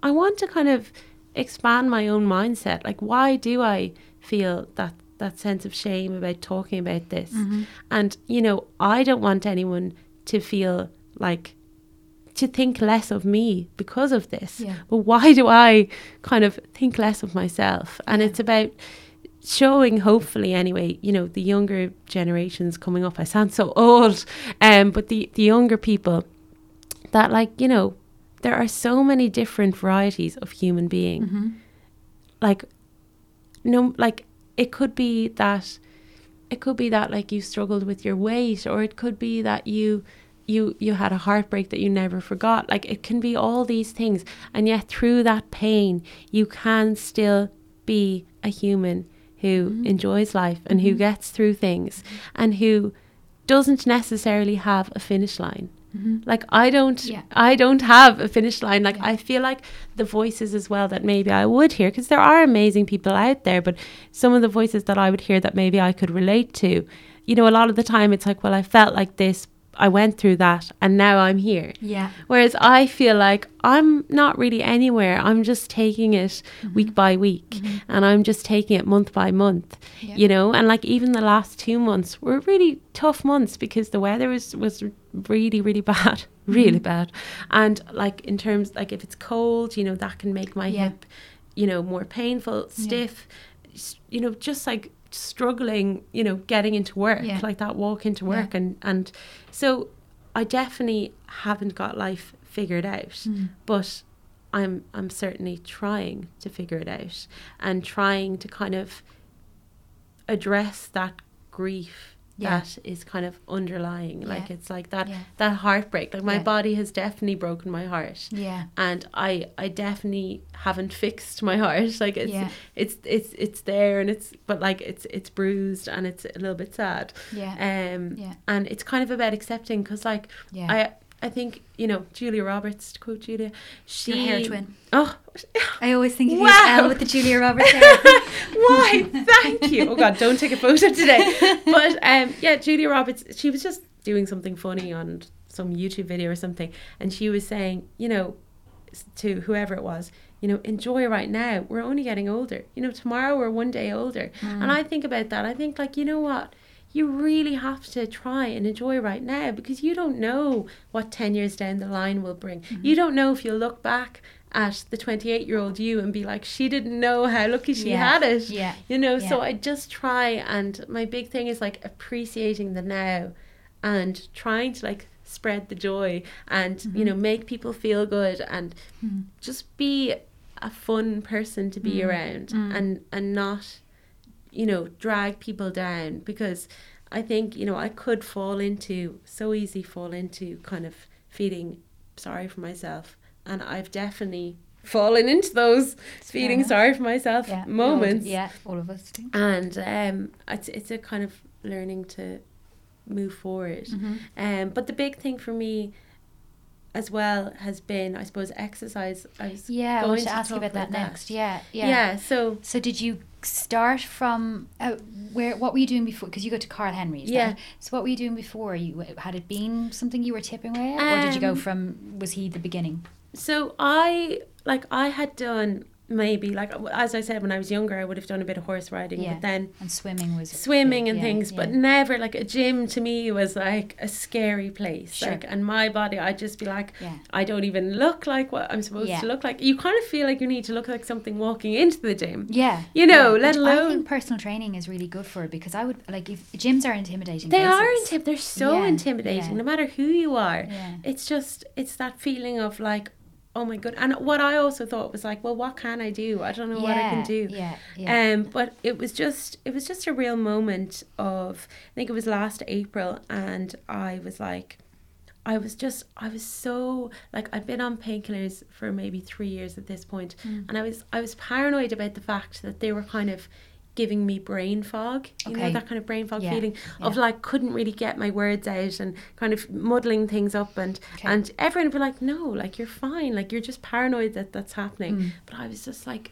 I want to kind of expand my own mindset. Like why do I feel that that sense of shame about talking about this? Mm-hmm. And you know, I don't want anyone to feel like to think less of me because of this. Yeah. But why do I kind of think less of myself? And it's about showing hopefully anyway you know the younger generations coming up i sound so old um but the the younger people that like you know there are so many different varieties of human being. Mm-hmm. like no like it could be that it could be that like you struggled with your weight or it could be that you you you had a heartbreak that you never forgot. Like it can be all these things. And yet through that pain you can still be a human who enjoys life and who gets through things and who doesn't necessarily have a finish line Mm-hmm. like i don't Yeah. i don't have a finish line like Yeah. i feel like the voices as well that maybe i would hear because there are amazing people out there but some of the voices that i would hear that maybe i could relate to you know a lot of the time it's like well i felt like this i went through that and now i'm here Yeah. Whereas I feel like I'm not really anywhere. I'm just taking it mm-hmm. week by week mm-hmm. and I'm just taking it month by month, Yeah. you know? And like even the last two months were really tough months because the weather was, was really, really bad, really mm-hmm. bad. And like in terms, like if it's cold, you know, that can make my Yeah. hip, you know, more painful, stiff, s- you know, just like struggling, you know, getting into work, Yeah. like that walk into Yeah. work. And, and so I definitely haven't got life figured out, Mm. but I'm I'm certainly trying to figure it out and trying to kind of address that grief Yeah. that is kind of underlying. Like it's like that Yeah. that heartbreak. Like my Yeah. body has definitely broken my heart. Yeah. And I I definitely haven't fixed my heart. Like it's Yeah. it's it's it's there and it's but like it's it's bruised and it's a little bit sad. Yeah. Um Yeah. and it's kind of about accepting because like Yeah. I I think you know Julia Roberts to quote Julia she Your hair twin. oh. I always think of you Wow. Elle with the Julia Roberts hair. why? Thank you. Oh god don't take a photo today. But um yeah Julia Roberts she was just doing something funny on some YouTube video or something and she was saying you know to whoever it was you know enjoy right now. We're only getting older. You know tomorrow we're one day older. And I think about that. I think like you know what you really have to try and enjoy right now because you don't know what 10 years down the line will bring. Mm-hmm. You don't know if you'll look back at the 28 year old you and be like, she didn't know how lucky she Yeah. had it. Yeah. You know, so I just try and my big thing is like appreciating the now and trying to like spread the joy and, you mm-hmm. know, make people feel good and hmm. just be a fun person to be mm. around mm. and and not you know, drag people down because I think, you know, I could fall into so easy fall into kind of feeling sorry for myself. And I've definitely fallen into those feeling sorry for myself Yeah. moments. Yeah. All of us do. And um it's it's a kind of learning to move forward. Mm-hmm. Um but the big thing for me as well has been I suppose exercise. I was Yeah. I going want to ask you about that, that. next. Yeah. Yeah. yeah so So did you start from uh, where? What were you doing before? Because you go to Karl Henry's. Yeah. right? So what were you doing before? You had it been something you were tipping away at, or did you go Um, from? Was he the beginning? So I like I had done maybe like as I said when I was younger I would have done a bit of horse riding Yeah. but then And swimming was swimming big, and yeah, things but never like a gym to me was like a scary place Sure. like and my body I'd just be like Yeah. I don't even look like what I'm supposed Yeah. to look like you kind of feel like you need to look like something walking into the gym Yeah, You know, yeah, let which I alone- think personal training is really good for it because I would like if gyms are intimidating. they are places. intim- they're so Yeah, intimidating yeah. no matter who you are Yeah. it's just it's that feeling of like oh my god and what I also thought was like well what can I do I don't know what I can do Yeah, yeah. Um, but it was just it was just a real moment of I think it was last April and I was like I was just I was so like I'd been on painkillers for maybe three years at this point Mm. and I was I was paranoid about the fact that they were kind of giving me brain fog you know that kind of brain fog Yeah, feeling of yeah. like couldn't really get my words out and kind of muddling things up and Okay. and everyone would be like no like you're fine like you're just paranoid that that's happening Mm. but I was just like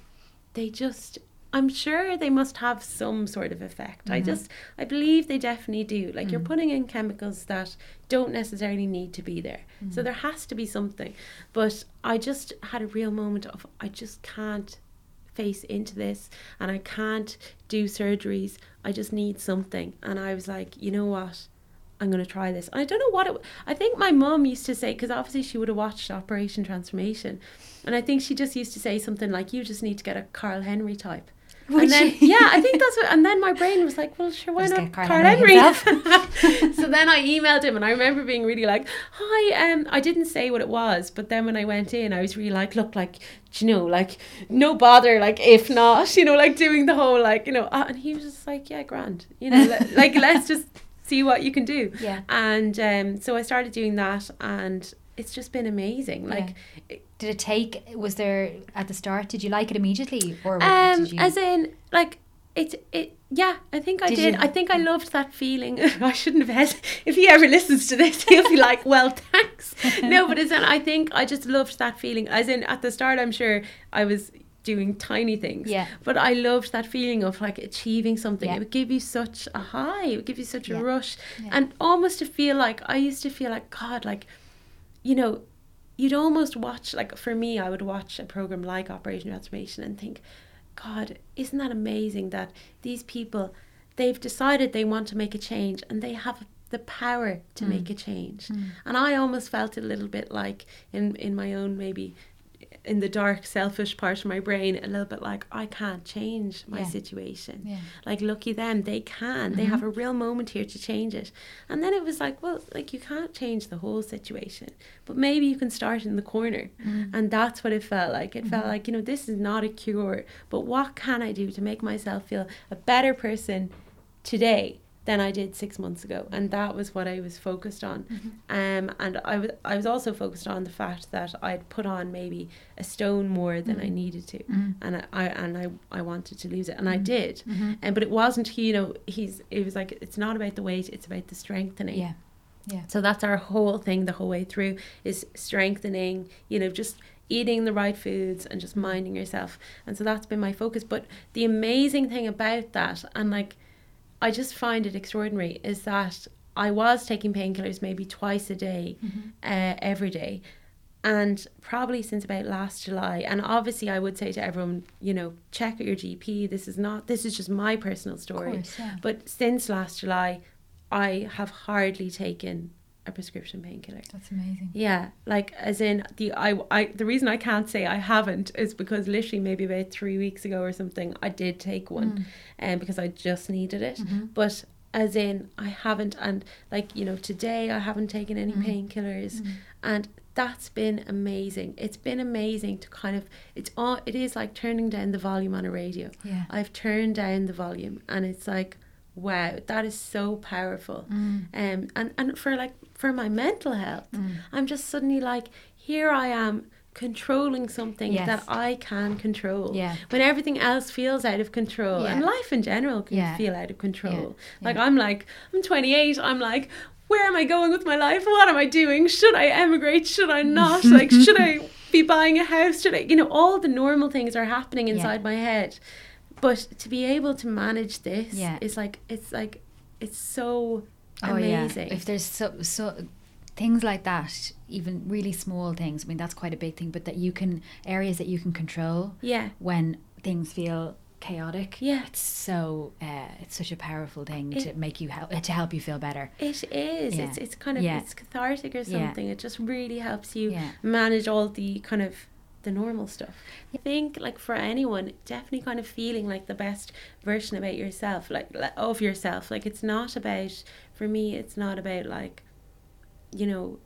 they just I'm sure they must have some sort of effect. I Mhm. just I believe they definitely do. Like you're Mm. putting in chemicals that don't necessarily need to be there. So Mm. there has to be something. But I just had a real moment of I just can't face into this and I can't do surgeries. I just need something. And I was like, you know what? I'm going to try this. I don't know what it. I think my mum used to say because obviously she would have watched Operation Transformation, and I think she just used to say something like, "You just need to get a Karl Henry type." Would and then she? yeah, I think that's what. And then my brain was like, "Well, sure, why not Karl Karl, Henry Henry?" so then I emailed him, and I remember being really like, "Hi." Um, I didn't say what it was, but then when I went in, I was really like, "Look, like, do you know, like, no bother, like, if not, you know, like doing the whole like, you know." Uh, and he was just like, "Yeah, grand, you know, le- like, let's just." see what you can do. Yeah. And um, so I started doing that, and it's just been amazing. Like, Did it take? Was there at the start? Did you like it immediately, or um, you? as in, like, it, it, yeah, I think I Did did. I think I loved that feeling. I shouldn't have had. If he ever listens to this, he'll be like, "Well, thanks." no, but as in, I think I just loved that feeling. As in, at the start, I'm sure I was doing tiny things. Yeah. But I loved that feeling of like achieving something. Yeah. It would give you such a high. It would give you such Yeah. a rush, Yeah. and almost to feel like I used to feel like God, like, you know, you'd almost watch like for me, I would watch a program like Operation Transformation and think, God, isn't that amazing that these people, they've decided they want to make a change and they have the power to Mm. make a change. Mm. And I almost felt a little bit like in in my own maybe in the dark selfish part of my brain a little bit like I can't change my Yeah. situation. yeah. Like lucky them, they can. They Mhm. have a real moment here to change it. And then it was like, well, like you can't change the whole situation, but maybe you can start in the corner. Mm. And that's what it felt like. It felt Mhm. like, you know, this is not a cure, but what can I do to make myself feel a better person today than I did six months ago? And that was what I was focused on. Mhm. Um, and I was I was also focused on the fact that I'd put on maybe a stone more than I Mhm. needed to, Mm. and I, I and I, I wanted to lose it, and I Mhm. did. Mhm. And but it wasn't you know he's it was like it's not about the weight, it's about the strengthening. Yeah. Yeah. So that's our whole thing the whole way through is strengthening. You know just eating the right foods and just minding yourself. And so that's been my focus. But the amazing thing about that and like I just find it extraordinary is that I was taking painkillers maybe twice a day, Mhm. uh, every day. And probably since about last July, and obviously I would say to everyone, you know, check your GP. This is not, this is just my personal story. course, yeah. But since last July, I have hardly taken a prescription painkiller. That's amazing. Yeah, like as in the I, I the reason I can't say I haven't is because literally maybe about three weeks ago or something I did take one, Mm. and because I just needed it. Mhm. But as in I haven't, and like you know today I haven't taken any Mm. painkillers, Mm. and that's been amazing. It's been amazing to kind of it's all it is like turning down the volume on a radio. Yeah. I've turned down the volume, and it's like wow, that is so powerful. Mm. Um, and and for like for my mental health. Mm. I'm just suddenly like, here I am controlling something Yes. that I can control. Yeah. When everything else feels out of control, Yeah. and life in general can Yeah. feel out of control. Yeah. Like I'm like, I'm 28. I'm like, where am I going with my life? What am I doing? Should I emigrate? Should I not? like, should I be buying a house? Should I? You know, all the normal things are happening inside my head. But to be able to manage this Yeah. is like, it's like, it's so Oh amazing. yeah. If there's so so things like that, even really small things. I mean, that's quite a big thing. But that you can areas that you can control yeah. when things feel chaotic. Yeah. It's so uh, it's such a powerful thing to make you help to help you feel better. It is. Yeah. It's it's kind of Yeah. it's cathartic or something. It just really helps you manage all the kind of the normal stuff. I think like for anyone, definitely kind of feeling like the best version about yourself, like of yourself. Like it's not about for me. It's not about like, you know,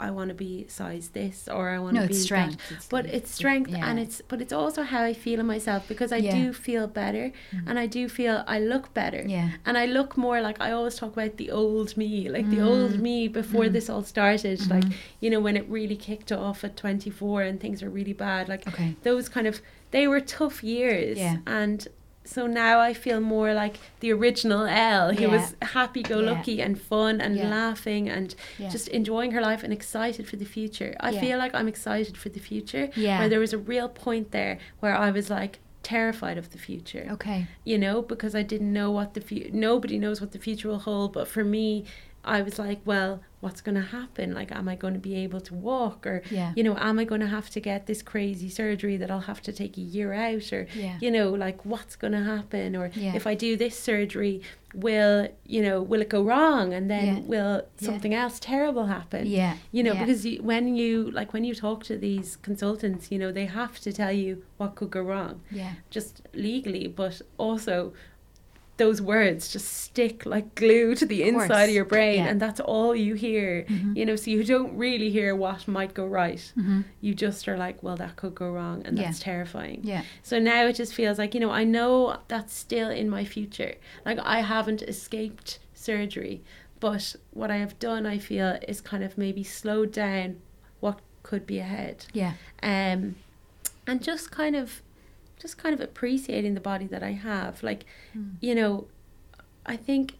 I want to be size this or I want No, to be it's that. strength. It's- But it's strength and it's but it's also how I feel in myself because I Yeah. do feel better Mm. and I do feel I look better yeah. and I look more like I always talk about the old me, like the old Mm. me before Mm. this all started, like Mhm. you know when it really kicked off at 24 and things were really bad, like Okay. those kind of they were tough years, Yeah. and so now I feel more like the original Elle, who Yeah. was happy go lucky and fun and Yeah. laughing and Yeah. just enjoying her life and excited for the future. I Yeah. feel like I'm excited for the future. Yeah. Where there was a real point there where I was like, terrified of the future Okay. you know, because I didn't know what the future, nobody knows what the future will hold. But for me, I was like, well, what's going to happen? Like, am I going to be able to walk? Or, Yeah. you know, am I going to have to get this crazy surgery that I'll have to take a year out? Or, Yeah. you know, like, what's going to happen? Or Yeah. if I do this surgery, will, you know, will it go wrong? And then will something else terrible happen? Yeah. You know, because you, when you, like, when you talk to these consultants, you know, they have to tell you what could go wrong Yeah. just legally, but also those words just stick like glue to the Of course. inside of your brain, Yeah. and that's all you hear. Mhm. You know, so you don't really hear what might go right. Mhm. You just are like, well, that could go wrong, and Yeah. that's terrifying. Yeah. So now it just feels like, you know, I know that's still in my future. Like I haven't escaped surgery, but what I have done, I feel, is kind of maybe slowed down what could be ahead Yeah. um, and just kind of just kind of appreciating the body that I have. Like, Mm. you know, I think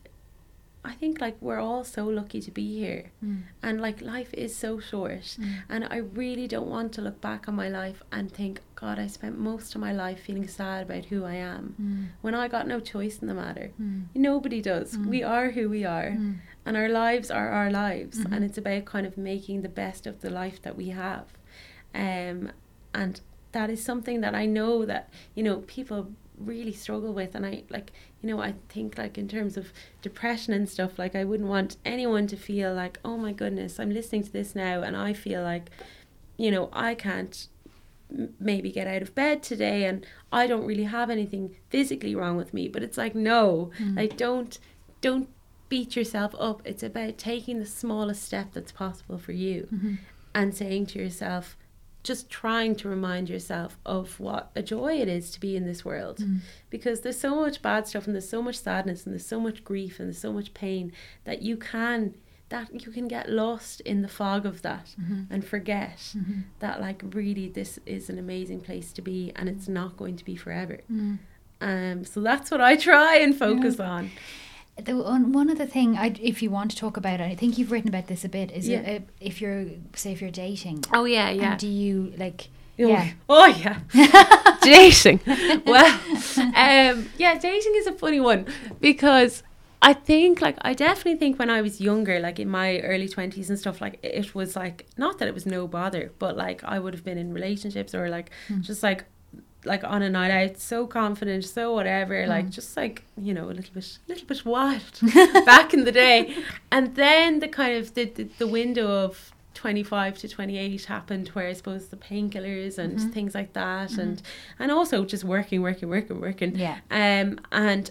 I think like we're all so lucky to be here. Mm. And like life is so short. Mm. And I really don't want to look back on my life and think, God, I spent most of my life feeling sad about who I am. Mm. When I got no choice in the matter. Mm. Nobody does. Mm. We are who we are. Mm. And our lives are our lives. Mhm. And it's about kind of making the best of the life that we have. Um, and that is something that I know that, you know, people really struggle with. And I like, you know, I think like in terms of depression and stuff, like I wouldn't want anyone to feel like, oh my goodness, I'm listening to this now and I feel like, you know, I can't m- maybe get out of bed today and I don't really have anything physically wrong with me. But it's like, no, Mm. like don't, don't beat yourself up. It's about taking the smallest step that's possible for you Mhm. and saying to yourself, just trying to remind yourself of what a joy it is to be in this world. Mm. Because there's so much bad stuff and there's so much sadness and there's so much grief and there's so much pain that you can that you can get lost in the fog of that Mhm. and forget Mhm. that like really this is an amazing place to be and it's not going to be forever. Mm. Um so that's what I try and focus on. The one, one other thing, I, if you want to talk about it, I think you've written about this a bit. Is Yeah. it, uh, if you're say if you're dating, Oh yeah, and do you like? Oh, Yeah. Oh yeah. dating. Well, um, yeah, dating is a funny one because I think, like, I definitely think when I was younger, like in my early twenties and stuff, like it was like not that it was no bother, but like I would have been in relationships or like Hmm. just like like on a night out, so confident, so whatever, like Mm. just like you know a little bit, little bit wild back in the day, and then the kind of the the, the window of. 25 to 28 happened where I suppose the painkillers and Mhm. things like that Mhm. and and also just working working working working Yeah. um and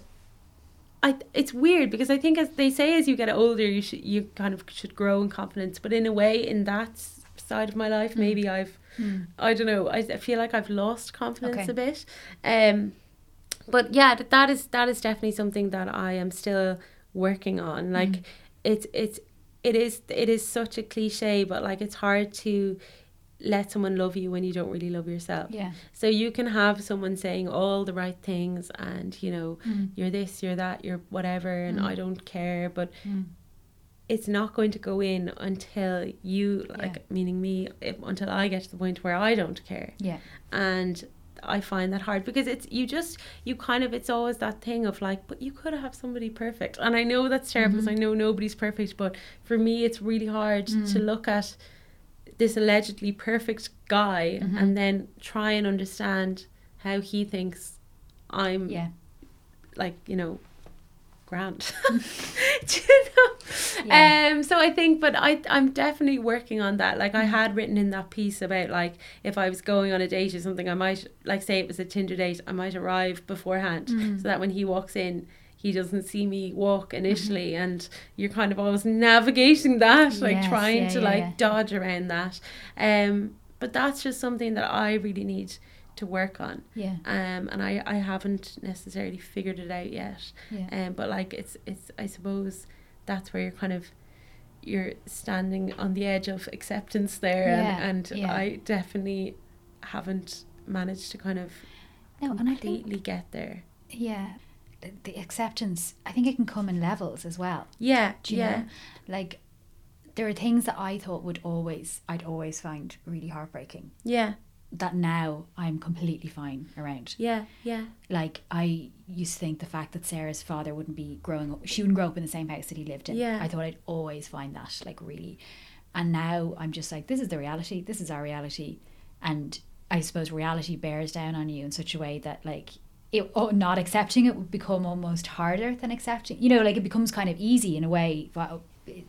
I it's weird because I think as they say as you get older you should you kind of should grow in confidence but in a way in that side of my life Mm. maybe I've Mm. I don't know I, feel like I've lost confidence Okay. a bit um but yeah that, that is that is definitely something that I am still working on like Mm. it's it's it is it is such a cliche but like it's hard to let someone love you when you don't really love yourself Yeah. so you can have someone saying all the right things and you know Mm. you're this you're that you're whatever and Mm. I don't care but Mm. It's not going to go in until you like Yeah. meaning me until I get to the point where I don't care Yeah. and I find that hard because it's you just you kind of it's always that thing of like but you could have somebody perfect and I know that's terrible because Mhm. I know nobody's perfect but for me it's really hard to Mm. look at this allegedly perfect guy Mhm. and then try and understand how he thinks I'm Yeah. like you know grand Do you know Yeah. um so i think but i i'm definitely working on that like i Mm. had written in that piece about like if i was going on a date or something i might like say it was a tinder date i might arrive beforehand Mm. so that when he walks in he doesn't see me walk initially Mm-hmm. and you're kind of always navigating that like Yes, trying yeah, to yeah, like yeah. dodge around that um but that's just something that i really need to work on Yeah. um and i i haven't necessarily figured it out yet Yeah. um but like it's it's i suppose that's where you're kind of you're standing on the edge of acceptance there Yeah, and, and yeah. i definitely haven't managed to kind of No, and I think completely get there yeah, the, the acceptance. I think it can come in levels as well. yeah Do you yeah know? Like there are things that I thought would always I'd always find really heartbreaking. yeah that now I'm completely fine around. Yeah, yeah. Like I used to think the fact that Sarah's father wouldn't be growing up, she wouldn't grow up in the same house that he lived in. Yeah. I thought I'd always find that like really, and now I'm just like, this is the reality. This is our reality, and I suppose reality bears down on you in such a way that like. It, oh, not accepting it would become almost harder than accepting. You know, like it becomes kind of easy in a way. But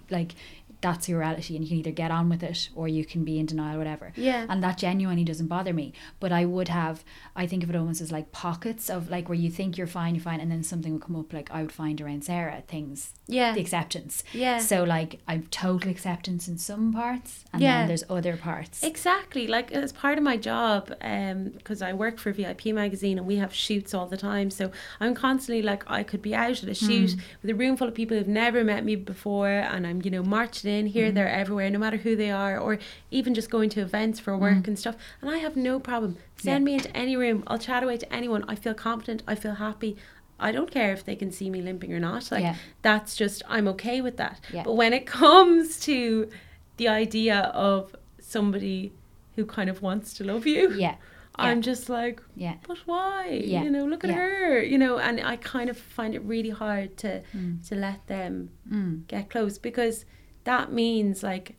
like that's your reality and you can either get on with it or you can be in denial or whatever Yeah. and that genuinely doesn't bother me but i would have i think of it almost as like pockets of like where you think you're fine you're fine and then something would come up like i would find around sarah things Yeah. the acceptance Yeah. so like i've total acceptance in some parts and Yeah. then there's other parts Exactly. Like as part of my job, um, because I work for VIP magazine and we have shoots all the time. So I'm constantly like, I could be out at a shoot hmm. with a room full of people who've never met me before, and I'm, you know, marching in here, there, everywhere, no matter who they are, or even just going to events for work and stuff. And I have no problem. Send Yeah. me into any room. I'll chat away to anyone. I feel confident. I feel happy. I don't care if they can see me limping or not. Like Yeah. that's just I'm okay with that. Yeah. But when it comes to the idea of somebody who kind of wants to love you, yeah I'm just like, yeah but why? Yeah. You know, look at her. You know, and I kind of find it really hard to Mm. to let them mm. get close because that means like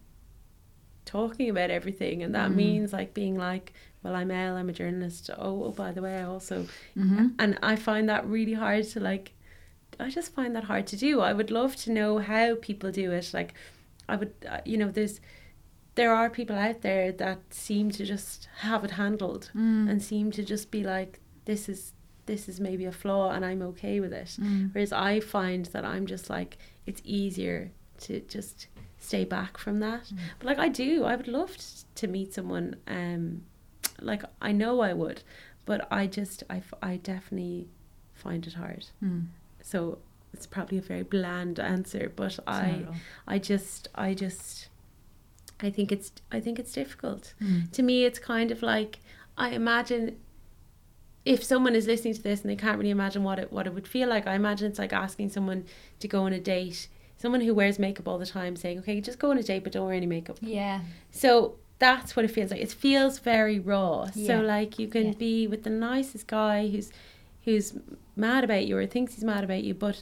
talking about everything and that Mm. means like being like well i'm Elle i'm a journalist oh, oh by the way i also hmm and i find that really hard to like i just find that hard to do i would love to know how people do it like i would uh, you know there's there are people out there that seem to just have it handled Mm. and seem to just be like this is this is maybe a flaw and i'm okay with it Mm. whereas i find that i'm just like it's easier to just stay back from that Mm. but like i do i would love to meet someone um like i know i would but i just i, f- I definitely find it hard Mm. so it's probably a very bland answer but It's i i just i just i think it's i think it's difficult Mm. to me it's kind of like i imagine if someone is listening to this and they can't really imagine what it what it would feel like i imagine it's like asking someone to go on a date someone who wears makeup all the time saying okay just go on a date but don't wear any makeup yeah so that's what it feels like it feels very raw Yeah. so like you can Yeah. be with the nicest guy who's who's mad about you or thinks he's mad about you but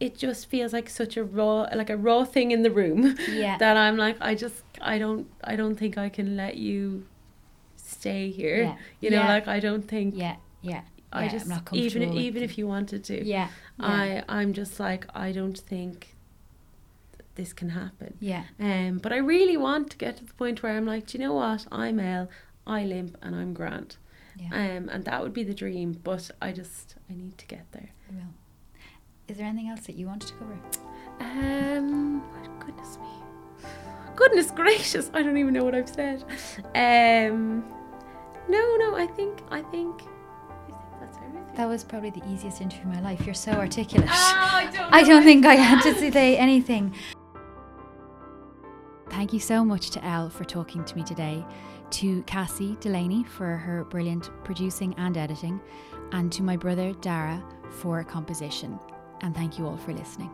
it just feels like such a raw like a raw thing in the room yeah that I'm like I just I don't I don't think I can let you stay here. Yeah. You know, Yeah. like I don't think yeah yeah I just I'm not even even if you wanted to, yeah I I'm just like I don't think this can happen. yeah Um, but I really want to get to the point where I'm like, do you know what? I'm Elle, I limp, and I'm grand. yeah Um, and that would be the dream. But I just I need to get there. I will. Is there anything else that you wanted to cover? Um, goodness me, goodness gracious! I don't even know what I've said. Um, no, no, I think, I think, That was probably the easiest interview of my life. You're so articulate. Ah, I don't. I don't think I had to say anything. Thank you so much to Elle for talking to me today, to Cassie Delaney for her brilliant producing and editing, and to my brother Dara for composition. And thank you all for listening.